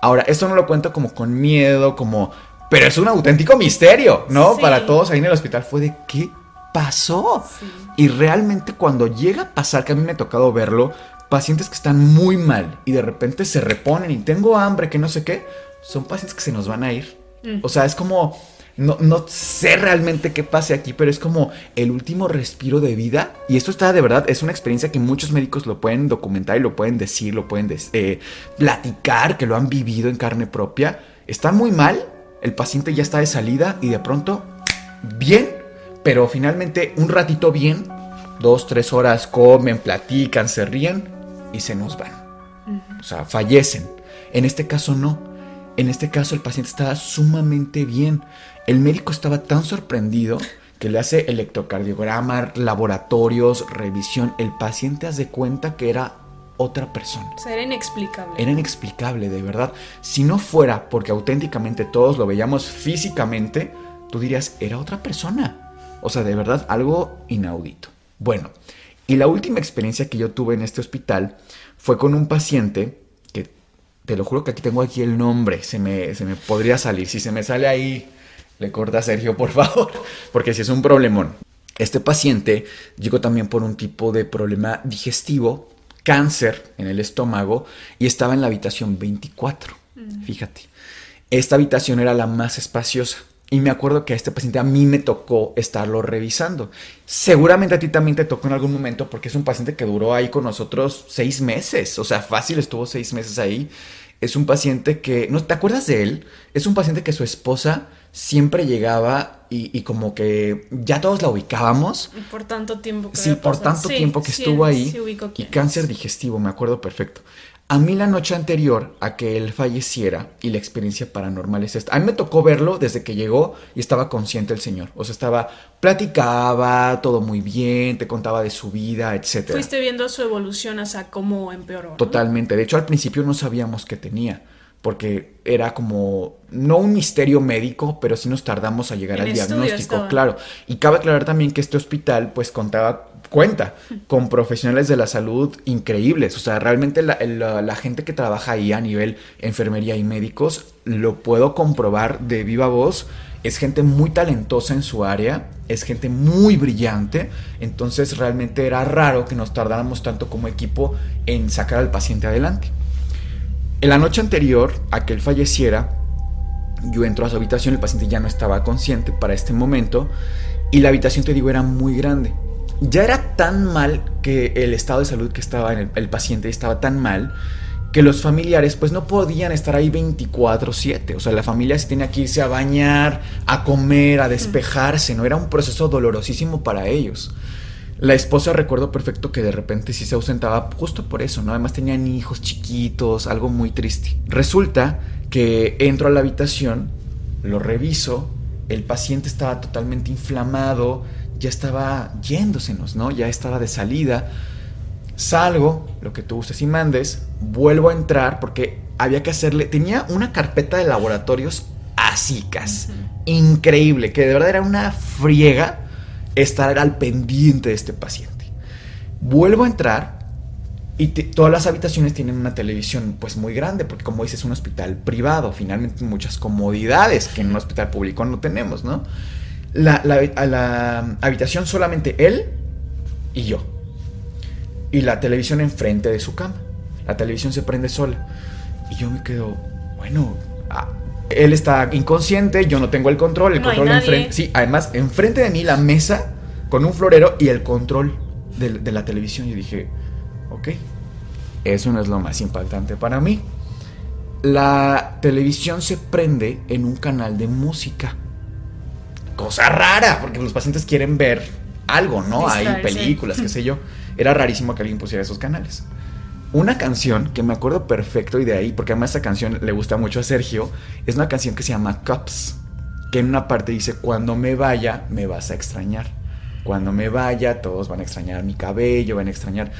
Ahora, esto no lo cuento como con miedo, como pero es un auténtico misterio, ¿no? Para todos ahí en el hospital fue de qué pasó. Y realmente cuando llega a pasar, que a mí me ha tocado verlo, pacientes que están muy mal y de repente se reponen y tengo hambre, que no sé qué, son pacientes que se nos van a ir. Mm. O sea, es como, no, no, sé realmente qué pase aquí, pero es como el último respiro de vida. Y esto está de verdad, es una experiencia que muchos médicos lo pueden documentar y lo pueden decir, lo pueden eh, platicar, que lo han vivido en carne propia. Está muy mal, el paciente ya está de salida y de pronto, bien, pero finalmente un ratito bien, dos, tres horas comen, platican, se ríen y se nos van. O sea, fallecen. En este caso no. En este caso el paciente estaba sumamente bien. El médico estaba tan sorprendido que le hace electrocardiograma, laboratorios, revisión. El paciente hace cuenta que era otra persona. O sea, era inexplicable. Era inexplicable, de verdad. Si no fuera porque auténticamente todos lo veíamos físicamente, tú dirías, era otra persona. O sea, de verdad, algo inaudito. Bueno, y la última experiencia que yo tuve en este hospital fue con un paciente que, te lo juro que aquí tengo aquí el nombre, se me, se me podría salir. Si se me sale ahí, le corta a Sergio, por favor, porque si es un problemón. Este paciente llegó también por un tipo de problema digestivo cáncer en el estómago y estaba en la habitación 24. Mm. Fíjate. Esta habitación era la más espaciosa. Y me acuerdo que a este paciente a mí me tocó estarlo revisando. Seguramente a ti también te tocó en algún momento porque es un paciente que duró ahí con nosotros seis meses. O sea, fácil estuvo seis meses ahí. Es un paciente que... ¿no, ¿Te acuerdas de él? Es un paciente que su esposa siempre llegaba y, como que ya todos la ubicábamos. Y por tanto tiempo que Sí, por tanto tiempo que estuvo ahí. y cáncer digestivo, me acuerdo perfecto. A mí la noche anterior a que él falleciera y la experiencia paranormal es esta. A mí me tocó verlo desde que llegó y estaba consciente el señor. O sea, estaba, platicaba, todo muy bien, te contaba de su vida, etc. Fuiste viendo su evolución hasta cómo empeoró. Totalmente. De hecho, al principio no sabíamos qué tenía porque era como no un misterio médico, pero sí nos tardamos a llegar al diagnóstico, claro. Y cabe aclarar también que este hospital pues contaba cuenta con profesionales de la salud increíbles, o sea, realmente la, gente que trabaja ahí a nivel enfermería y médicos lo puedo comprobar de viva voz, es gente muy talentosa en su área, es gente muy brillante, entonces realmente era raro que nos tardáramos tanto como equipo en sacar al paciente adelante. En la noche anterior a que él falleciera, yo entro a su habitación, el paciente ya no estaba consciente para este momento y la habitación, te digo, era muy grande. Ya era tan mal que el estado de salud que estaba en el, paciente estaba tan mal que los familiares pues no podían estar ahí 24/7. O sea, la familia se tenía que irse a bañar, a comer, a despejarse, ¿no? Era un proceso dolorosísimo para ellos. La esposa recuerdo perfecto que de repente sí se ausentaba justo por eso, ¿no? Además tenían hijos chiquitos, algo muy triste. Resulta que entro a la habitación, lo reviso, el paciente estaba totalmente inflamado, ya estaba yéndosenos, ¿no? Ya estaba de salida. Salgo, lo que tú uses y mandes, vuelvo a entrar porque había que hacerle, tenía una carpeta de laboratorios asicas, increíble, que de verdad era una friega estar al pendiente de este paciente. Vuelvo a entrar y todas las habitaciones tienen una televisión pues muy grande, porque como dices es un hospital privado, finalmente muchas comodidades que en un hospital público no tenemos, ¿no? La, la habitación solamente él y yo. Y la televisión enfrente de su cama. La televisión se prende sola. Y yo me quedo, bueno, él está inconsciente, yo no tengo el control, el control enfrente. Sí, además, enfrente de mí la mesa con un florero y el control de, de la televisión. Y dije, ok, eso no es lo más impactante para mí. La televisión se prende en un canal de música. Cosa rara, porque los pacientes quieren ver algo, ¿no? Hay películas, qué sé yo. Era rarísimo que alguien pusiera esos canales. Una canción que me acuerdo perfecto y de ahí, porque además esta canción le gusta mucho a Sergio, es una canción que se llama Cups, que en una parte dice, cuando me vaya, me vas a extrañar. Cuando me vaya, todos van a extrañar mi cabello, van a extrañar...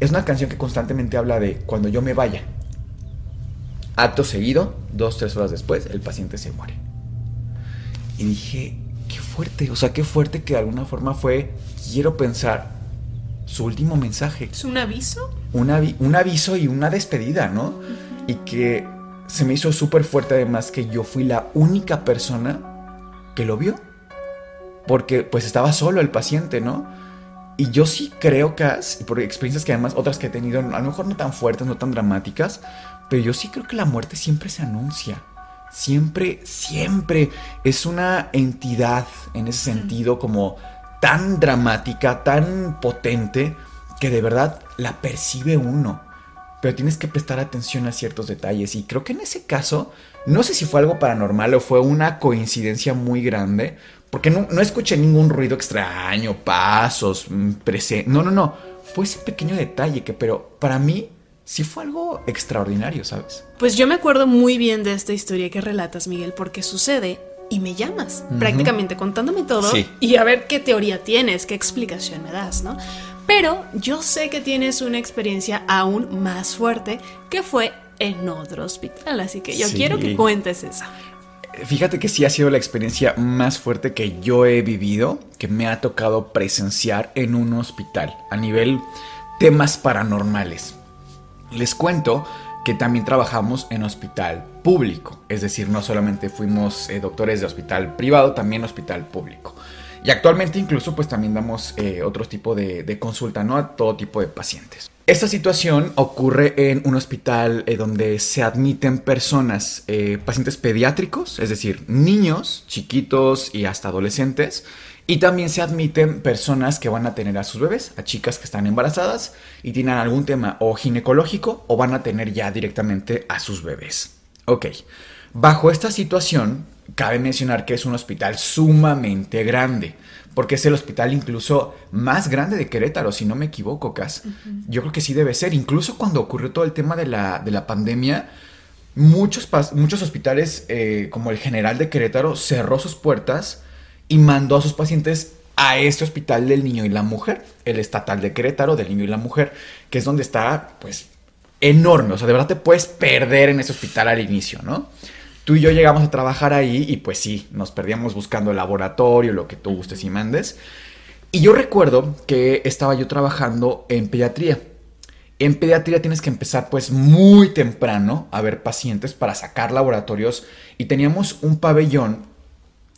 Es una canción que constantemente habla de cuando yo me vaya. Acto seguido, dos, tres horas después, el paciente se muere. Y dije, qué fuerte, o sea, qué fuerte que de alguna forma fue, quiero pensar, su último mensaje. ¿Es un aviso? Un, un aviso y una despedida, ¿no? Y que se me hizo súper fuerte además que yo fui la única persona que lo vio. Porque pues estaba solo el paciente, ¿no? Y yo sí creo que, por experiencias que además otras que he tenido, a lo mejor no tan fuertes, no tan dramáticas, pero yo sí creo que la muerte siempre se anuncia. Siempre, siempre es una entidad en ese sentido como tan dramática, tan potente, que de verdad la percibe uno. Pero tienes que prestar atención a ciertos detalles. Y creo que en ese caso, no sé si fue algo paranormal o fue una coincidencia muy grande, porque no, escuché ningún ruido extraño, pasos, mm, presente. No, no, no. Fue ese pequeño detalle que, pero para mí sí fue algo extraordinario, ¿sabes? Pues yo me acuerdo muy bien de esta historia que relatas, Miguel, porque sucede y me llamas, prácticamente contándome todo y a ver qué teoría tienes, qué explicación me das, ¿no? Pero yo sé que tienes una experiencia aún más fuerte que fue en otro hospital, así que yo quiero que cuentes esa. Fíjate que sí ha sido la experiencia más fuerte que yo he vivido, que me ha tocado presenciar en un hospital, a nivel temas paranormales. Les cuento que también trabajamos en hospital público, es decir, no solamente fuimos eh, doctores de hospital privado, también hospital público. Y actualmente incluso pues también damos eh, otro tipo de, consulta, ¿no? A todo tipo de pacientes. Esta situación ocurre en un hospital eh, donde se admiten personas, pacientes pediátricos, es decir, niños chiquitos y hasta adolescentes, y también se admiten personas que van a tener a sus bebés, a chicas que están embarazadas y tienen algún tema o ginecológico o van a tener ya directamente a sus bebés. Ok, bajo esta situación, cabe mencionar que es un hospital sumamente grande, porque es el hospital incluso más grande de Querétaro, si no me equivoco, Cas. Yo creo que sí debe ser. Incluso cuando ocurrió todo el tema de la, de la pandemia, muchos, muchos hospitales, eh, como el General de Querétaro, cerró sus puertas y mandó a sus pacientes a este hospital del niño y la mujer, el estatal de Querétaro del niño y la mujer, que es donde está, pues, enorme. O sea, de verdad te puedes perder en ese hospital al inicio, ¿no? Tú y yo llegamos a trabajar ahí y pues sí, nos perdíamos buscando el laboratorio, lo que tú gustes y mandes. Y yo recuerdo que estaba yo trabajando en pediatría. En pediatría tienes que empezar pues muy temprano a ver pacientes para sacar laboratorios y teníamos un pabellón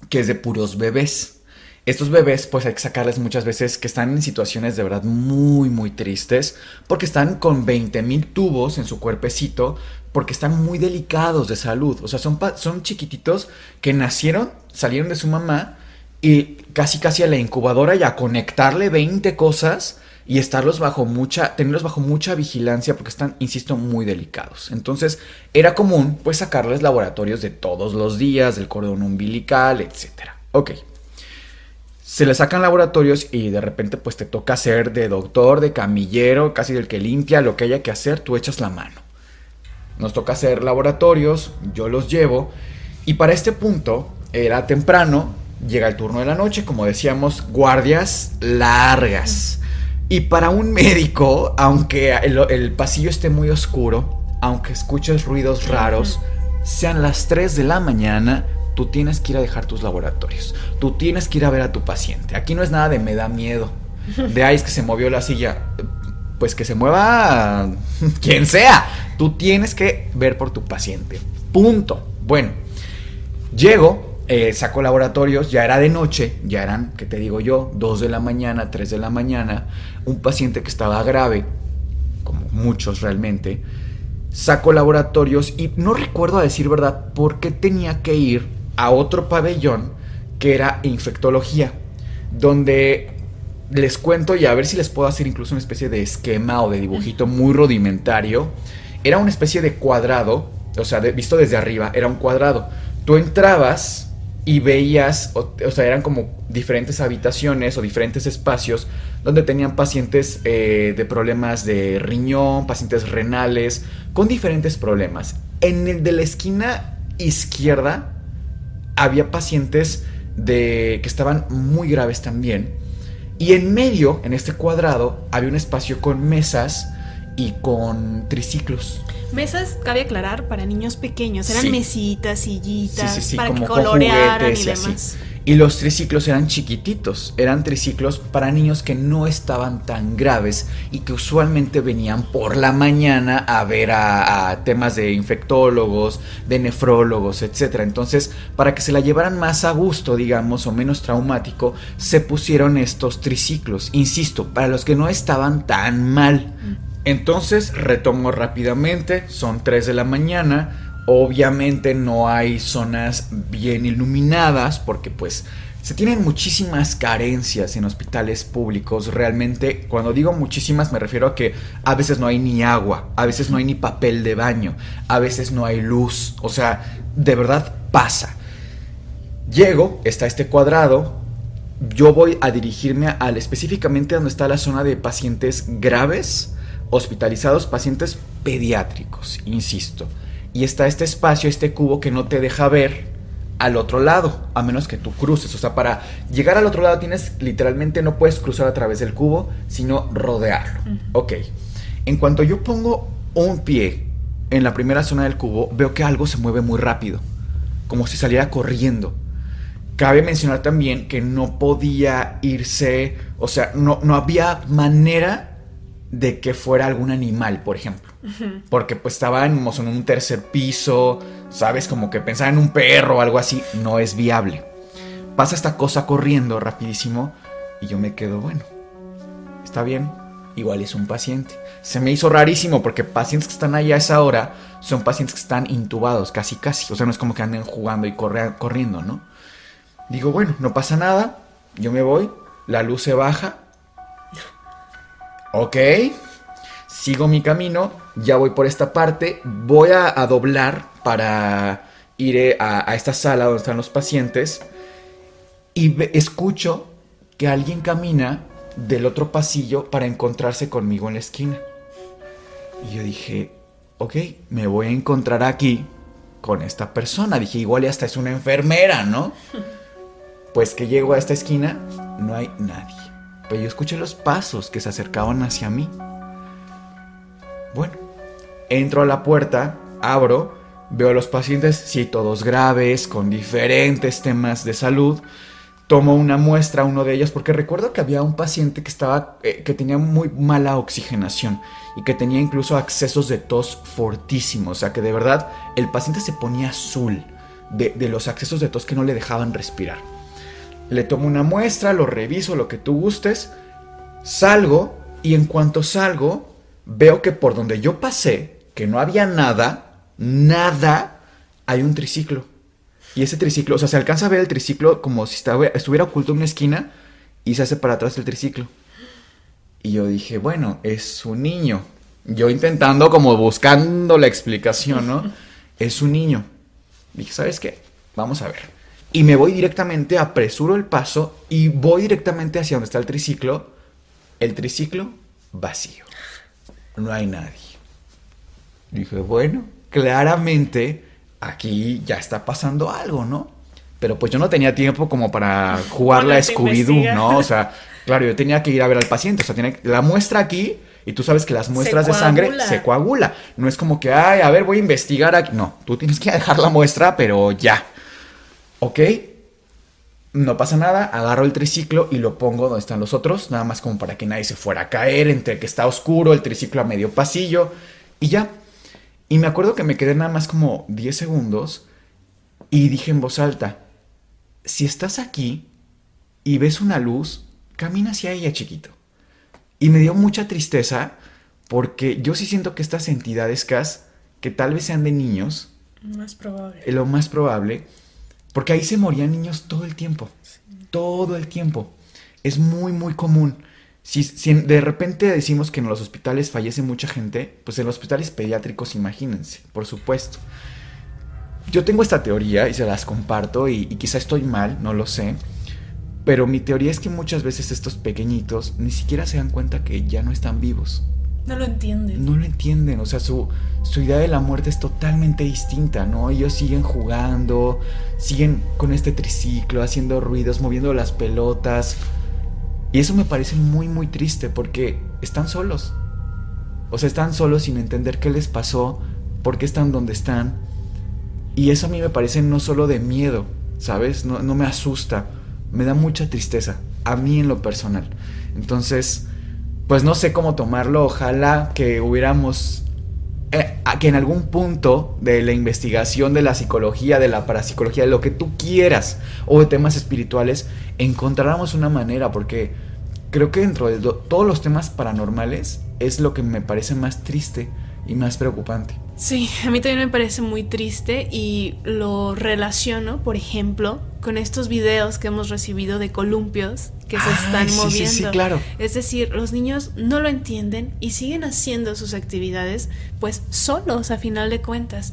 que es de puros bebés. Estos bebés, pues hay que sacarles muchas veces que están en situaciones de verdad muy, muy tristes, porque están con 20 mil tubos en su cuerpecito, porque están muy delicados de salud. O sea, son, son chiquititos que nacieron, salieron de su mamá y casi, casi a la incubadora y a conectarle 20 cosas y estarlos bajo mucha, tenerlos bajo mucha vigilancia porque están, insisto, muy delicados. Entonces era común pues sacarles laboratorios de todos los días, del cordón umbilical, etc. Ok. Se les sacan laboratorios y de repente pues te toca ser de doctor, de camillero, casi del que limpia, lo que haya que hacer, tú echas la mano. Nos toca hacer laboratorios, yo los llevo y para este punto era temprano, llega el turno de la noche, como decíamos, guardias largas. Y para un médico, aunque el, pasillo esté muy oscuro, aunque escuches ruidos raros, sean las 3 de la mañana, tú tienes que ir a dejar tus laboratorios. Tú tienes que ir a ver a tu paciente. Aquí no es nada de me da miedo. De ahí es que se movió la silla. Pues que se mueva quien sea. Tú tienes que ver por tu paciente. Punto. Bueno, llego, eh, saco laboratorios, ya era de noche, ya eran, ¿qué te digo yo? 2 de la mañana, 3 de la mañana. Un paciente que estaba grave, como muchos realmente. Saco laboratorios y no recuerdo a decir verdad por qué tenía que ir a otro pabellón que era infectología, donde les cuento y a ver si les puedo hacer incluso una especie de esquema o de dibujito muy rudimentario. Era una especie de cuadrado, o sea, visto desde arriba, era un cuadrado. Tú entrabas y veías, o, sea, eran como diferentes habitaciones o diferentes espacios donde tenían pacientes eh, de problemas de riñón, pacientes renales, con diferentes problemas. En el de la esquina izquierda había pacientes de, que estaban muy graves también. Y en medio, en este cuadrado, había un espacio con mesas y con triciclos. Mesas, cabe aclarar, para niños pequeños. Eran mesitas, sillitas, para que colorearan y demás. Y los triciclos eran chiquititos, eran triciclos para niños que no estaban tan graves y que usualmente venían por la mañana a ver a, temas de infectólogos, de nefrólogos, etc. Entonces, para que se la llevaran más a gusto, digamos, o menos traumático, se pusieron estos triciclos, insisto, para los que no estaban tan mal. Entonces, retomo rápidamente, son 3 de la mañana, Obviamente no hay zonas bien iluminadas porque pues se tienen muchísimas carencias en hospitales públicos. Realmente, cuando digo muchísimas me refiero a que a veces no hay ni agua, a veces no hay ni papel de baño, a veces no hay luz. O sea, de verdad pasa. Llego, está este cuadrado, yo voy a dirigirme al específicamente donde está la zona de pacientes graves, hospitalizados, pacientes pediátricos, insisto y está este espacio, este cubo que no te deja ver al otro lado, a menos que tú cruces. O sea, para llegar al otro lado tienes literalmente no puedes cruzar a través del cubo, sino rodearlo. Ok. En cuanto yo pongo un pie en la primera zona del cubo, veo que algo se mueve muy rápido, como si saliera corriendo. Cabe mencionar también que no podía irse, o sea, no, no había manera de que fuera algún animal, por ejemplo. Porque pues estábamos en un tercer piso, ¿sabes? Como que pensar en un perro o algo así, no es viable. Pasa esta cosa corriendo rapidísimo y yo me quedo, bueno, está bien, igual es un paciente. Se me hizo rarísimo porque pacientes que están ahí a esa hora son pacientes que están intubados, casi casi. O sea, no es como que anden jugando y corriendo, ¿no? Digo, bueno, no pasa nada, yo me voy, la luz se baja Ok, sigo mi camino, ya voy por esta parte, voy a, doblar para ir a, esta sala donde están los pacientes y escucho que alguien camina del otro pasillo para encontrarse conmigo en la esquina. Y yo dije, ok, me voy a encontrar aquí con esta persona. Dije, igual ya hasta es una enfermera, ¿no? Pues que llego a esta esquina, no hay nadie pero yo escuché los pasos que se acercaban hacia mí. Bueno, entro a la puerta, abro, veo a los pacientes, sí, todos graves, con diferentes temas de salud. Tomo una muestra uno de ellos porque recuerdo que había un paciente que estaba eh, que tenía muy mala oxigenación y que tenía incluso accesos de tos fortísimos, o sea que de verdad el paciente se ponía azul de los accesos de tos que no le dejaban respirar le tomo una muestra, lo reviso, lo que tú gustes, salgo y en cuanto salgo veo que por donde yo pasé, que no había nada, nada, hay un triciclo. Y ese triciclo, o sea, se alcanza a ver el triciclo como si estuviera oculto en una esquina y se hace para atrás el triciclo. Y yo dije, bueno, es un niño. Yo intentando como buscando la explicación, ¿no? Es un niño. Dije, ¿sabes qué? Vamos a ver y me voy directamente, apresuro el paso y voy directamente hacia donde está el triciclo. El triciclo vacío. No hay nadie. Dije, bueno, claramente aquí ya está pasando algo, ¿no? Pero pues yo no tenía tiempo como para jugar la Scooby-Doo, ¿no? O sea, claro, yo tenía que ir a ver al paciente. O sea, la muestra aquí Y tú sabes que las muestras de sangre se coagula. No es como que, ay, a ver, voy a investigar aquí. No, tú tienes que dejar la muestra, pero ya. ¿Ok? No pasa nada, agarro el triciclo y lo pongo donde están los otros, nada más como para que nadie se fuera a caer, entre que está oscuro, el triciclo a medio pasillo y ya. Y me acuerdo que me quedé nada más como 10 segundos y dije en voz alta, si estás aquí y ves una luz, camina hacia ella, chiquito. Y me dio mucha tristeza porque yo sí siento que estas entidades CAS, que tal vez sean de niños, más probable. lo más probable, porque ahí se morían niños todo el tiempo. Todo el tiempo. Es muy, muy común. Si, de repente decimos que en los hospitales fallece mucha gente, pues en los hospitales pediátricos, imagínense, por supuesto. Yo tengo esta teoría y se las comparto y quizá estoy mal, no lo sé. Pero mi teoría es que muchas veces estos pequeñitos ni siquiera se dan cuenta que ya no están vivos. No lo entienden. No lo entienden, o sea, su, su idea de la muerte es totalmente distinta, ¿no? Ellos siguen jugando, siguen con este triciclo, haciendo ruidos, moviendo las pelotas. Y eso me parece muy, muy triste porque están solos. O sea, están solos sin entender qué les pasó, por qué están donde están. Y eso a mí me parece no solo de miedo, ¿sabes? No, no me asusta, me da mucha tristeza, a mí en lo personal. Entonces, pues no sé cómo tomarlo. Ojalá que hubiéramos eh, que en algún punto de la investigación de la psicología, de la parapsicología, de lo que tú quieras, o de temas espirituales, encontráramos una manera, porque creo que dentro de todos los temas paranormales es lo que me parece más triste y más preocupante. Sí, a mí también me parece muy triste y lo relaciono, por ejemplo, con estos videos que hemos recibido de columpios que se están moviendo. Sí, sí, claro. Es decir, los niños no lo entienden y siguen haciendo sus actividades, pues solos a final de cuentas.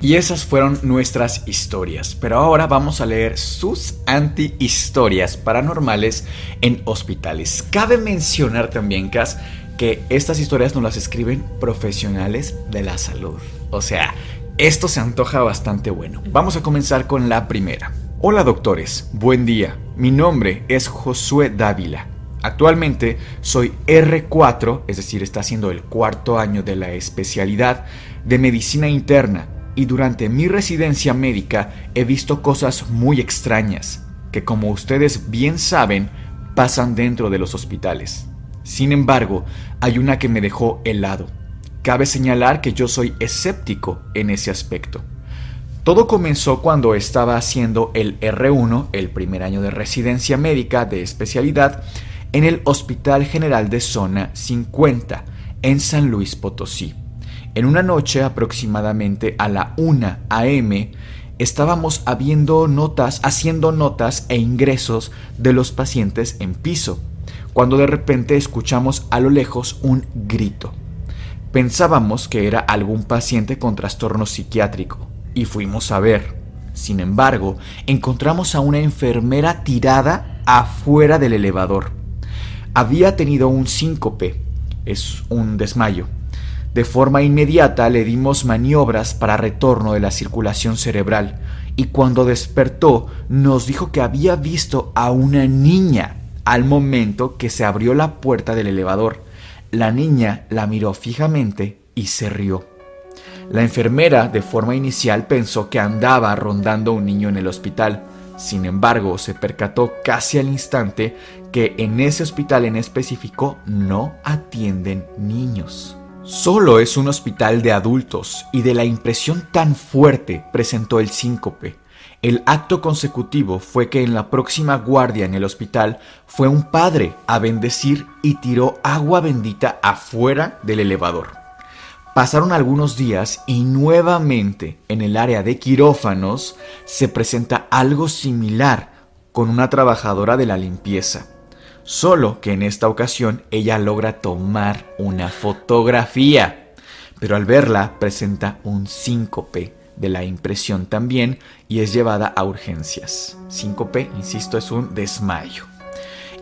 Y esas fueron nuestras historias, pero ahora vamos a leer sus anti-historias paranormales en hospitales. Cabe mencionar también, Cas, que estas historias nos las escriben profesionales de la salud. O sea, esto se antoja bastante bueno. Vamos a comenzar con la primera. Hola doctores, buen día. Mi nombre es Josué Dávila. Actualmente soy R4, es decir, está haciendo el cuarto año de la especialidad de medicina interna y durante mi residencia médica he visto cosas muy extrañas que como ustedes bien saben pasan dentro de los hospitales. Sin embargo, hay una que me dejó helado. Cabe señalar que yo soy escéptico en ese aspecto. Todo comenzó cuando estaba haciendo el R1, el primer año de residencia médica de especialidad, en el Hospital General de Zona 50, en San Luis Potosí. En una noche aproximadamente a la 1 a.m., estábamos habiendo notas, haciendo notas e ingresos de los pacientes en piso cuando de repente escuchamos a lo lejos un grito. Pensábamos que era algún paciente con trastorno psiquiátrico y fuimos a ver. Sin embargo, encontramos a una enfermera tirada afuera del elevador. Había tenido un síncope, es un desmayo. De forma inmediata le dimos maniobras para retorno de la circulación cerebral y cuando despertó nos dijo que había visto a una niña al momento que se abrió la puerta del elevador. La niña la miró fijamente y se rió. La enfermera de forma inicial pensó que andaba rondando un niño en el hospital. Sin embargo, se percató casi al instante que en ese hospital en específico no atienden niños. Solo es un hospital de adultos y de la impresión tan fuerte presentó el síncope. El acto consecutivo fue que en la próxima guardia en el hospital fue un padre a bendecir y tiró agua bendita afuera del elevador. Pasaron algunos días y nuevamente en el área de quirófanos se presenta algo similar con una trabajadora de la limpieza. Solo que en esta ocasión ella logra tomar una fotografía, pero al verla presenta un síncope de la impresión también y es llevada a urgencias. Síncope, insisto, es un desmayo.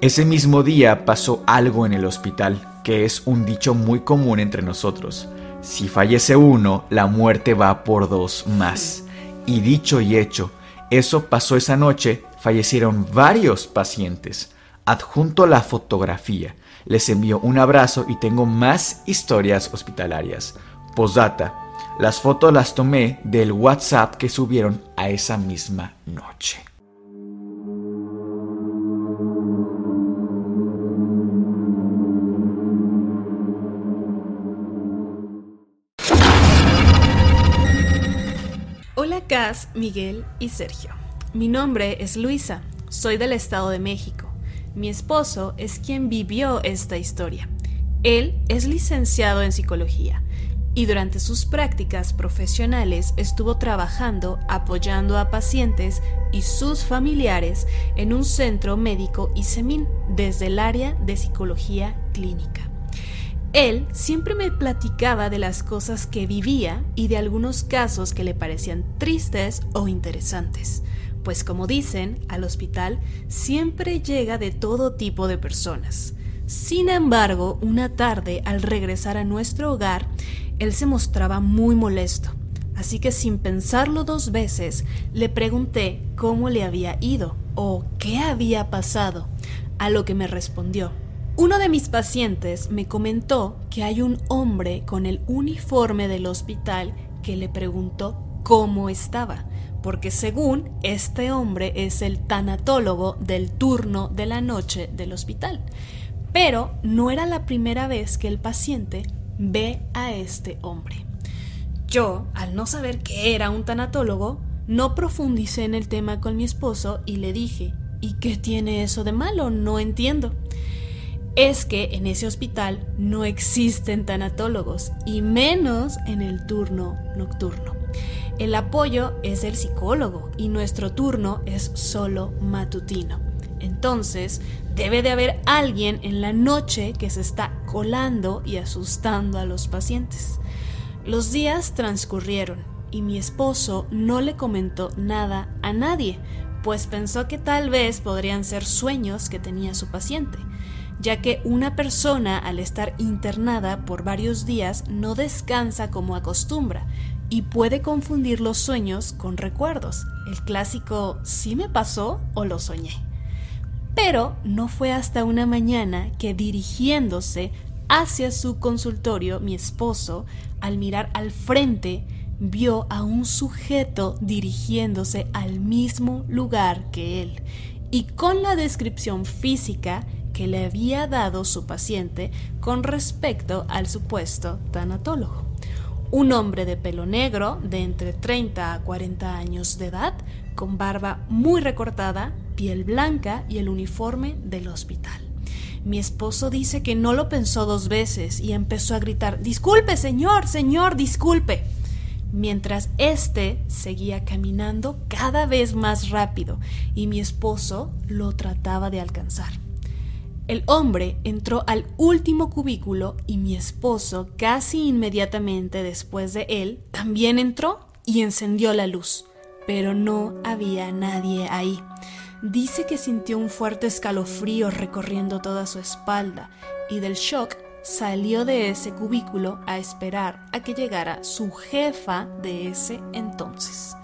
Ese mismo día pasó algo en el hospital, que es un dicho muy común entre nosotros. Si fallece uno, la muerte va por dos más. Y dicho y hecho, eso pasó esa noche, fallecieron varios pacientes. Adjunto la fotografía. Les envío un abrazo y tengo más historias hospitalarias. Postdata. Las fotos las tomé del WhatsApp que subieron a esa misma noche. Hola Cas, Miguel y Sergio. Mi nombre es Luisa, soy del Estado de México. Mi esposo es quien vivió esta historia. Él es licenciado en psicología y durante sus prácticas profesionales estuvo trabajando apoyando a pacientes y sus familiares en un centro médico ISEMIN desde el área de psicología clínica. Él siempre me platicaba de las cosas que vivía y de algunos casos que le parecían tristes o interesantes pues como dicen, al hospital siempre llega de todo tipo de personas. Sin embargo, una tarde, al regresar a nuestro hogar, él se mostraba muy molesto. Así que sin pensarlo dos veces, le pregunté cómo le había ido o qué había pasado, a lo que me respondió. Uno de mis pacientes me comentó que hay un hombre con el uniforme del hospital que le preguntó cómo estaba porque según este hombre es el tanatólogo del turno de la noche del hospital. Pero no era la primera vez que el paciente ve a este hombre. Yo, al no saber que era un tanatólogo, no profundicé en el tema con mi esposo y le dije, ¿y qué tiene eso de malo? No entiendo. Es que en ese hospital no existen tanatólogos y menos en el turno nocturno. El apoyo es el psicólogo y nuestro turno es solo matutino. Entonces, debe de haber alguien en la noche que se está colando y asustando a los pacientes. Los días transcurrieron y mi esposo no le comentó nada a nadie, pues pensó que tal vez podrían ser sueños que tenía su paciente, ya que una persona al estar internada por varios días no descansa como acostumbra y puede confundir los sueños con recuerdos. El clásico ¿sí me pasó o lo soñé? Pero no fue hasta una mañana que dirigiéndose hacia su consultorio, mi esposo, al mirar al frente, vio a un sujeto dirigiéndose al mismo lugar que él y con la descripción física que le había dado su paciente con respecto al supuesto tanatólogo. Un hombre de pelo negro de entre 30 a 40 años de edad, con barba muy recortada, piel blanca y el uniforme del hospital. Mi esposo dice que no lo pensó dos veces y empezó a gritar Disculpe, señor, señor, disculpe. Mientras éste seguía caminando cada vez más rápido y mi esposo lo trataba de alcanzar. El hombre entró al último cubículo y mi esposo, casi inmediatamente después de él, también entró y encendió la luz, pero no había nadie ahí. Dice que sintió un fuerte escalofrío recorriendo toda su espalda y del shock salió de ese cubículo a esperar a que llegara su jefa de ese entonces.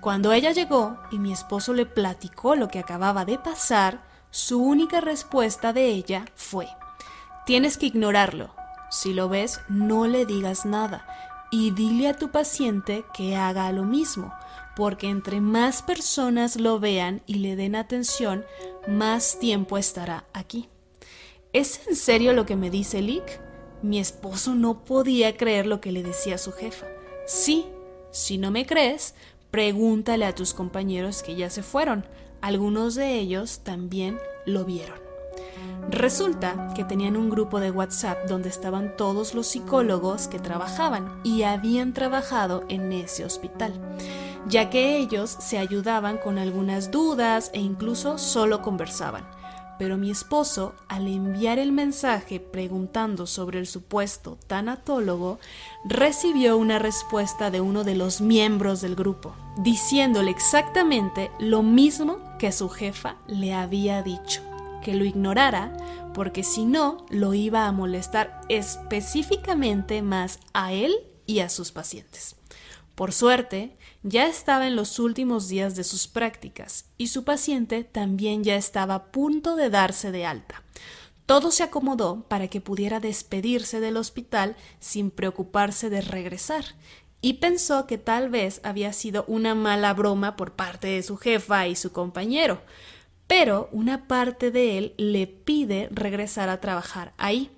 Cuando ella llegó y mi esposo le platicó lo que acababa de pasar, su única respuesta de ella fue, tienes que ignorarlo. Si lo ves, no le digas nada y dile a tu paciente que haga lo mismo, porque entre más personas lo vean y le den atención, más tiempo estará aquí. ¿Es en serio lo que me dice Lick? Mi esposo no podía creer lo que le decía su jefa. Sí, si no me crees, pregúntale a tus compañeros que ya se fueron. Algunos de ellos también lo vieron. Resulta que tenían un grupo de WhatsApp donde estaban todos los psicólogos que trabajaban y habían trabajado en ese hospital, ya que ellos se ayudaban con algunas dudas e incluso solo conversaban pero mi esposo, al enviar el mensaje preguntando sobre el supuesto tanatólogo, recibió una respuesta de uno de los miembros del grupo, diciéndole exactamente lo mismo que su jefa le había dicho, que lo ignorara porque si no lo iba a molestar específicamente más a él y a sus pacientes. Por suerte, ya estaba en los últimos días de sus prácticas y su paciente también ya estaba a punto de darse de alta. Todo se acomodó para que pudiera despedirse del hospital sin preocuparse de regresar, y pensó que tal vez había sido una mala broma por parte de su jefa y su compañero, pero una parte de él le pide regresar a trabajar ahí,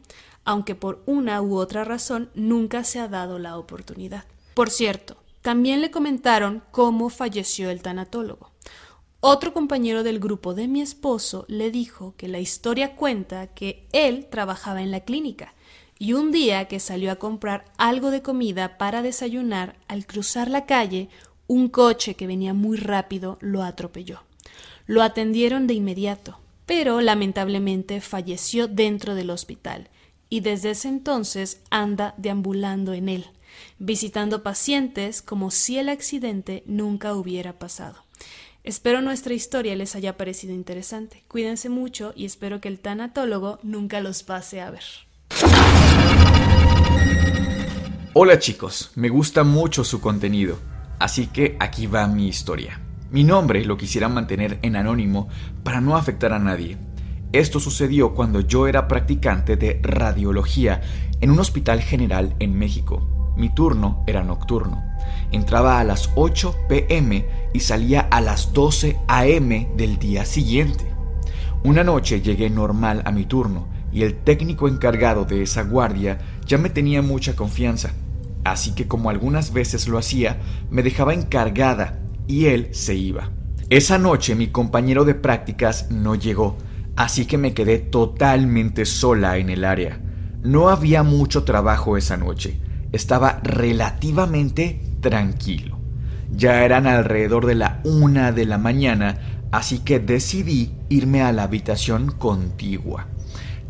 aunque por una u otra razón nunca se ha dado la oportunidad. Por cierto, también le comentaron cómo falleció el tanatólogo. Otro compañero del grupo de mi esposo le dijo que la historia cuenta que él trabajaba en la clínica y un día que salió a comprar algo de comida para desayunar, al cruzar la calle, un coche que venía muy rápido lo atropelló. Lo atendieron de inmediato, pero lamentablemente falleció dentro del hospital y desde ese entonces anda deambulando en él, visitando pacientes como si el accidente nunca hubiera pasado. Espero nuestra historia les haya parecido interesante. Cuídense mucho y espero que el tanatólogo nunca los pase a ver. Hola chicos, me gusta mucho su contenido, así que aquí va mi historia. Mi nombre lo quisiera mantener en anónimo para no afectar a nadie. Esto sucedió cuando yo era practicante de radiología en un hospital general en México. Mi turno era nocturno. Entraba a las 8 pm y salía a las 12 am del día siguiente. Una noche llegué normal a mi turno y el técnico encargado de esa guardia ya me tenía mucha confianza. Así que como algunas veces lo hacía, me dejaba encargada y él se iba. Esa noche mi compañero de prácticas no llegó, así que me quedé totalmente sola en el área. No había mucho trabajo esa noche, estaba relativamente tranquilo. Ya eran alrededor de la una de la mañana, así que decidí irme a la habitación contigua,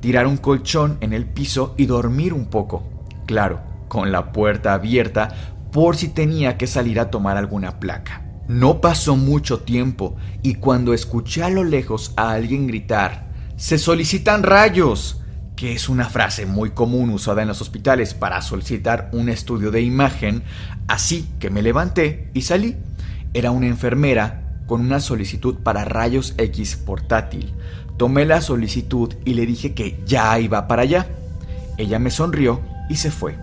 tirar un colchón en el piso y dormir un poco. Claro, con la puerta abierta por si tenía que salir a tomar alguna placa. No pasó mucho tiempo y cuando escuché a lo lejos a alguien gritar, ¡Se solicitan rayos! Que es una frase muy común usada en los hospitales para solicitar un estudio de imagen, así que me levanté y salí. Era una enfermera con una solicitud para rayos X portátil. Tomé la solicitud y le dije que ya iba para allá. Ella me sonrió y se fue.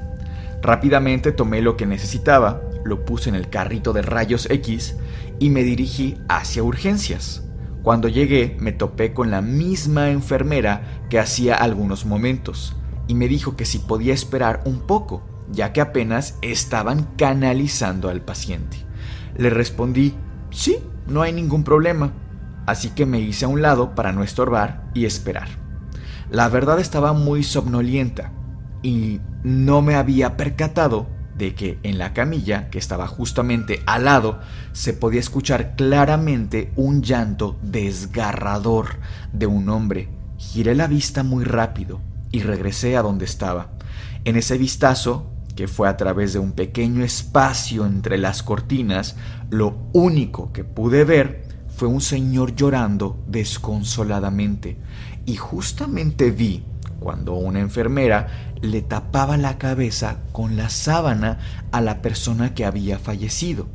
Rápidamente tomé lo que necesitaba, lo puse en el carrito de rayos X y me dirigí hacia urgencias. Cuando llegué me topé con la misma enfermera que hacía algunos momentos y me dijo que si podía esperar un poco, ya que apenas estaban canalizando al paciente. Le respondí, sí, no hay ningún problema, así que me hice a un lado para no estorbar y esperar. La verdad estaba muy somnolienta y no me había percatado de que en la camilla, que estaba justamente al lado, se podía escuchar claramente un llanto desgarrador de un hombre. Giré la vista muy rápido y regresé a donde estaba. En ese vistazo, que fue a través de un pequeño espacio entre las cortinas, lo único que pude ver fue un señor llorando desconsoladamente. Y justamente vi cuando una enfermera le tapaba la cabeza con la sábana a la persona que había fallecido.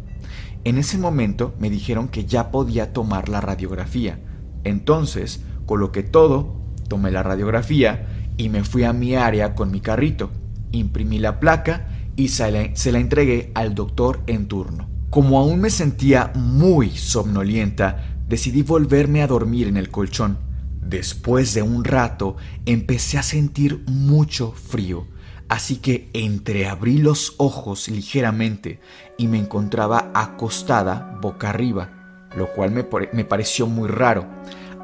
En ese momento me dijeron que ya podía tomar la radiografía. Entonces coloqué todo, tomé la radiografía y me fui a mi área con mi carrito. Imprimí la placa y se la, se la entregué al doctor en turno. Como aún me sentía muy somnolienta, decidí volverme a dormir en el colchón. Después de un rato empecé a sentir mucho frío, así que entreabrí los ojos ligeramente y me encontraba acostada boca arriba, lo cual me, me pareció muy raro.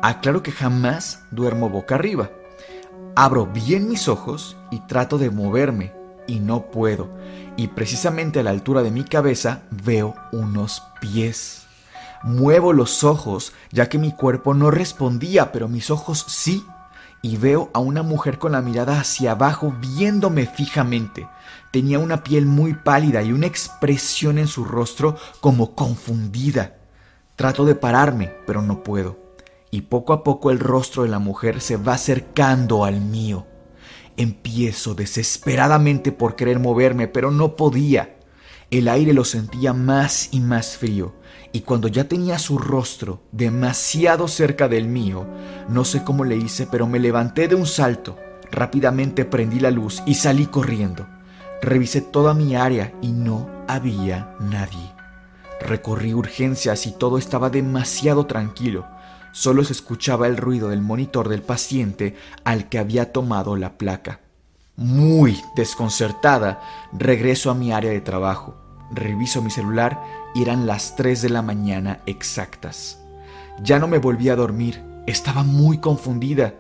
Aclaro que jamás duermo boca arriba. Abro bien mis ojos y trato de moverme y no puedo, y precisamente a la altura de mi cabeza veo unos pies. Muevo los ojos, ya que mi cuerpo no respondía, pero mis ojos sí, y veo a una mujer con la mirada hacia abajo viéndome fijamente. Tenía una piel muy pálida y una expresión en su rostro como confundida. Trato de pararme, pero no puedo. Y poco a poco el rostro de la mujer se va acercando al mío. Empiezo desesperadamente por querer moverme, pero no podía. El aire lo sentía más y más frío, y cuando ya tenía su rostro demasiado cerca del mío, no sé cómo le hice, pero me levanté de un salto, rápidamente prendí la luz y salí corriendo. Revisé toda mi área y no había nadie. Recorrí urgencias y todo estaba demasiado tranquilo. Solo se escuchaba el ruido del monitor del paciente al que había tomado la placa. Muy desconcertada, regreso a mi área de trabajo. Reviso mi celular eran las 3 de la mañana exactas. Ya no me volví a dormir, estaba muy confundida.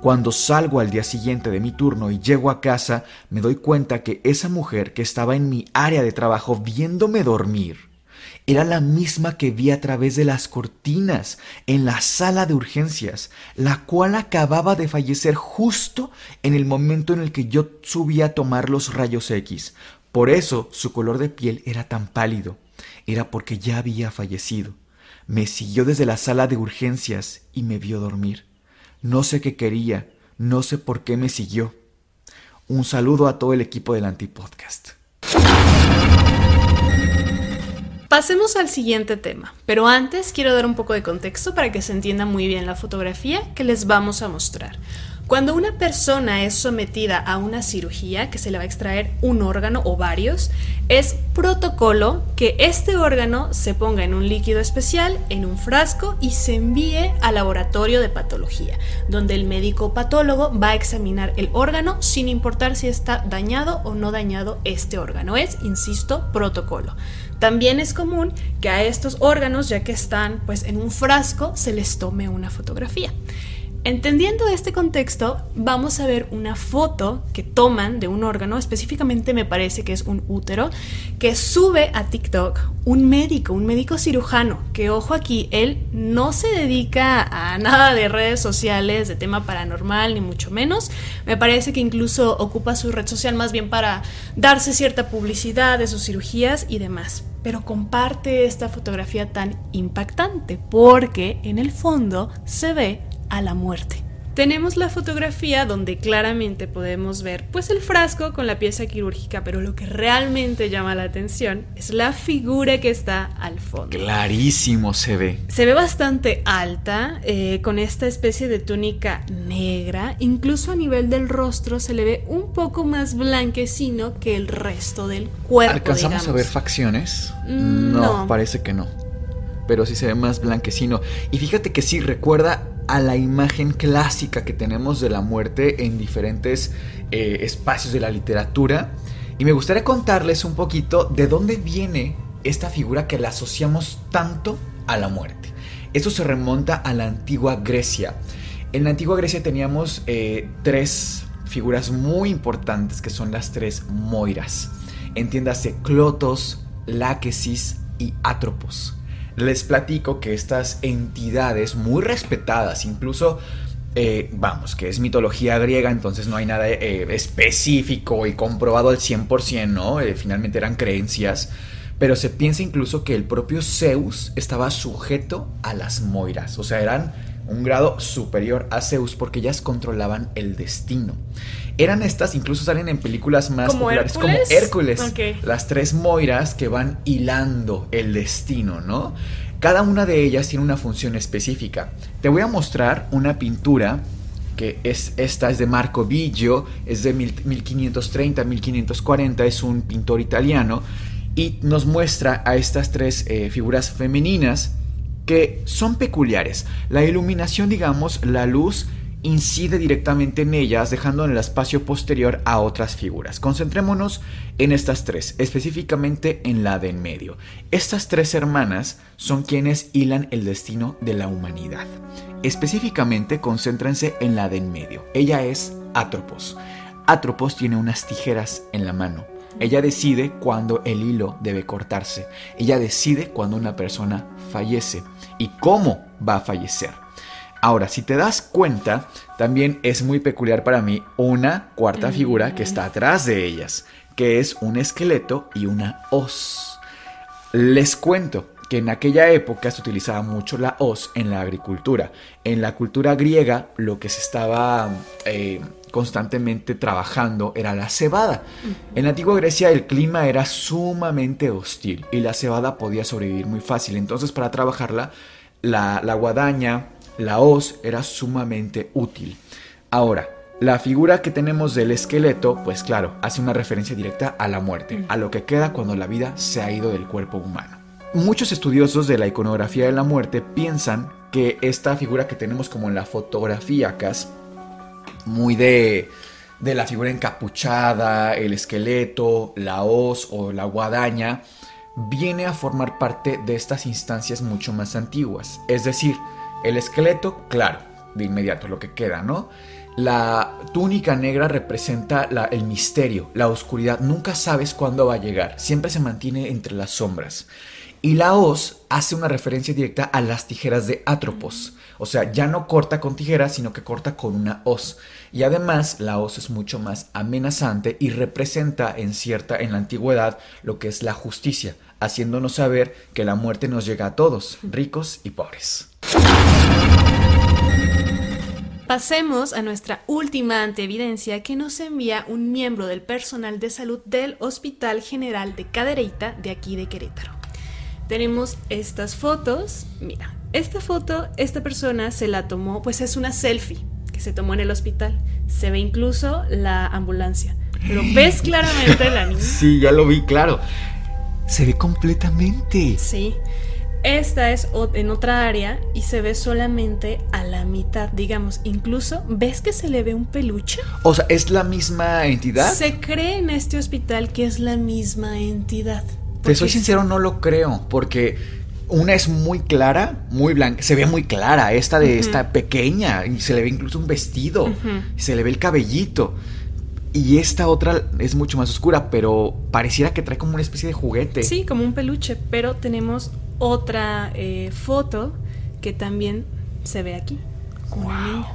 Cuando salgo al día siguiente de mi turno y llego a casa, me doy cuenta que esa mujer que estaba en mi área de trabajo viéndome dormir era la misma que vi a través de las cortinas en la sala de urgencias, la cual acababa de fallecer justo en el momento en el que yo subí a tomar los rayos X. Por eso su color de piel era tan pálido. Era porque ya había fallecido. Me siguió desde la sala de urgencias y me vio dormir. No sé qué quería, no sé por qué me siguió. Un saludo a todo el equipo del Antipodcast. Pasemos al siguiente tema, pero antes quiero dar un poco de contexto para que se entienda muy bien la fotografía que les vamos a mostrar. Cuando una persona es sometida a una cirugía que se le va a extraer un órgano o varios, es protocolo que este órgano se ponga en un líquido especial, en un frasco y se envíe al laboratorio de patología, donde el médico patólogo va a examinar el órgano sin importar si está dañado o no dañado este órgano. Es, insisto, protocolo. También es común que a estos órganos, ya que están pues en un frasco, se les tome una fotografía. Entendiendo este contexto, vamos a ver una foto que toman de un órgano, específicamente me parece que es un útero, que sube a TikTok un médico, un médico cirujano, que ojo aquí, él no se dedica a nada de redes sociales, de tema paranormal, ni mucho menos. Me parece que incluso ocupa su red social más bien para darse cierta publicidad de sus cirugías y demás. Pero comparte esta fotografía tan impactante porque en el fondo se ve a la muerte. Tenemos la fotografía donde claramente podemos ver pues el frasco con la pieza quirúrgica, pero lo que realmente llama la atención es la figura que está al fondo. Clarísimo se ve. Se ve bastante alta, eh, con esta especie de túnica negra, incluso a nivel del rostro se le ve un poco más blanquecino que el resto del cuerpo. ¿Alcanzamos a ver facciones? Mm, no, parece que no. Pero sí se ve más blanquecino. Y fíjate que sí recuerda a la imagen clásica que tenemos de la muerte en diferentes eh, espacios de la literatura. Y me gustaría contarles un poquito de dónde viene esta figura que la asociamos tanto a la muerte. Esto se remonta a la antigua Grecia. En la antigua Grecia teníamos eh, tres figuras muy importantes que son las tres Moiras. Entiéndase Clotos, Láquesis y Atropos les platico que estas entidades muy respetadas, incluso eh, vamos, que es mitología griega, entonces no hay nada eh, específico y comprobado al 100%, ¿no? Eh, finalmente eran creencias, pero se piensa incluso que el propio Zeus estaba sujeto a las Moiras, o sea, eran un grado superior a Zeus porque ellas controlaban el destino. Eran estas, incluso salen en películas más populares como Hércules. Las tres Moiras que van hilando el destino, ¿no? Cada una de ellas tiene una función específica. Te voy a mostrar una pintura que es esta es de Marco Biggio, es de 1530-1540, es un pintor italiano y nos muestra a estas tres eh, figuras femeninas que son peculiares. La iluminación, digamos, la luz incide directamente en ellas, dejando en el espacio posterior a otras figuras. Concentrémonos en estas tres, específicamente en la de en medio. Estas tres hermanas son quienes hilan el destino de la humanidad. Específicamente, concéntrense en la de en medio. Ella es Atropos. Atropos tiene unas tijeras en la mano. Ella decide cuándo el hilo debe cortarse. Ella decide cuándo una persona fallece y cómo va a fallecer. Ahora, si te das cuenta, también es muy peculiar para mí una cuarta figura que está atrás de ellas, que es un esqueleto y una hoz. Les cuento que en aquella época se utilizaba mucho la hoz en la agricultura. En la cultura griega lo que se estaba eh, constantemente trabajando era la cebada. En la antigua Grecia el clima era sumamente hostil y la cebada podía sobrevivir muy fácil. Entonces para trabajarla la, la guadaña, la hoz era sumamente útil. Ahora, la figura que tenemos del esqueleto, pues claro, hace una referencia directa a la muerte, a lo que queda cuando la vida se ha ido del cuerpo humano. Muchos estudiosos de la iconografía de la muerte piensan que esta figura que tenemos como en la fotografía, Cas, muy de, de la figura encapuchada, el esqueleto, la hoz o la guadaña, viene a formar parte de estas instancias mucho más antiguas. Es decir, el esqueleto, claro, de inmediato lo que queda, ¿no? La túnica negra representa el misterio, la oscuridad. Nunca sabes cuándo va a llegar. Siempre se mantiene entre las sombras. Y la hoz hace una referencia directa a las tijeras de Atropos. O sea, ya no corta con tijeras, sino que corta con una hoz. Y además, la hoz es mucho más amenazante y representa en cierta, en la antigüedad, lo que es la justicia, haciéndonos saber que la muerte nos llega a todos, ricos y pobres. Pasemos a nuestra última anteevidencia que nos envía un miembro del personal de salud del Hospital General de Cadereyta de aquí de Querétaro. Tenemos estas fotos. Mira, esta foto, esta persona se la tomó, pues es una selfie que se tomó en el hospital. Se ve incluso la ambulancia. Pero ves claramente la niña. Sí, ya lo vi, claro. Se ve completamente. Sí. Esta es en otra área y se ve solamente a la mitad, digamos. Incluso, ¿ves que se le ve un peluche? O sea, ¿es la misma entidad? Se cree en este hospital que es la misma entidad. Te soy sincero, no lo creo, porque una es muy clara, muy blanca, se ve muy clara, esta de esta pequeña, y se le ve incluso un vestido, y se le ve el cabellito. Y esta otra es mucho más oscura, pero pareciera que trae como una especie de juguete. Sí, como un peluche, pero tenemos otra eh, foto que también se ve aquí. Una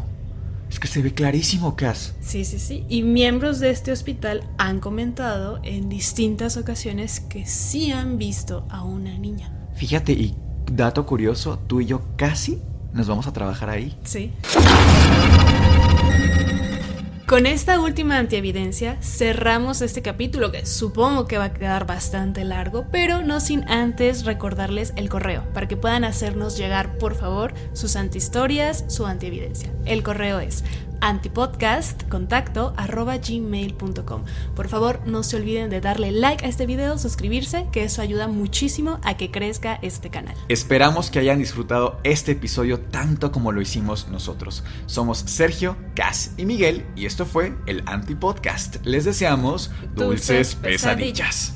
Es que se ve clarísimo, Cass. Sí, sí, sí. Y miembros de este hospital han comentado en distintas ocasiones que sí han visto a una niña. Fíjate, y dato curioso, tú y yo casi nos vamos a trabajar ahí. Sí. Con esta última antievidencia cerramos este capítulo que supongo que va a quedar bastante largo, pero no sin antes recordarles el correo para que puedan hacernos llegar por favor sus antihistorias, su antievidencia. El correo es antipodcastcontacto arroba gmail.com. Por favor, no se olviden de darle like a este video, suscribirse, que eso ayuda muchísimo a que crezca este canal. Esperamos que hayan disfrutado este episodio tanto como lo hicimos nosotros. Somos Sergio, Cas y Miguel y esto fue el Antipodcast. Les deseamos dulces, pesadillas.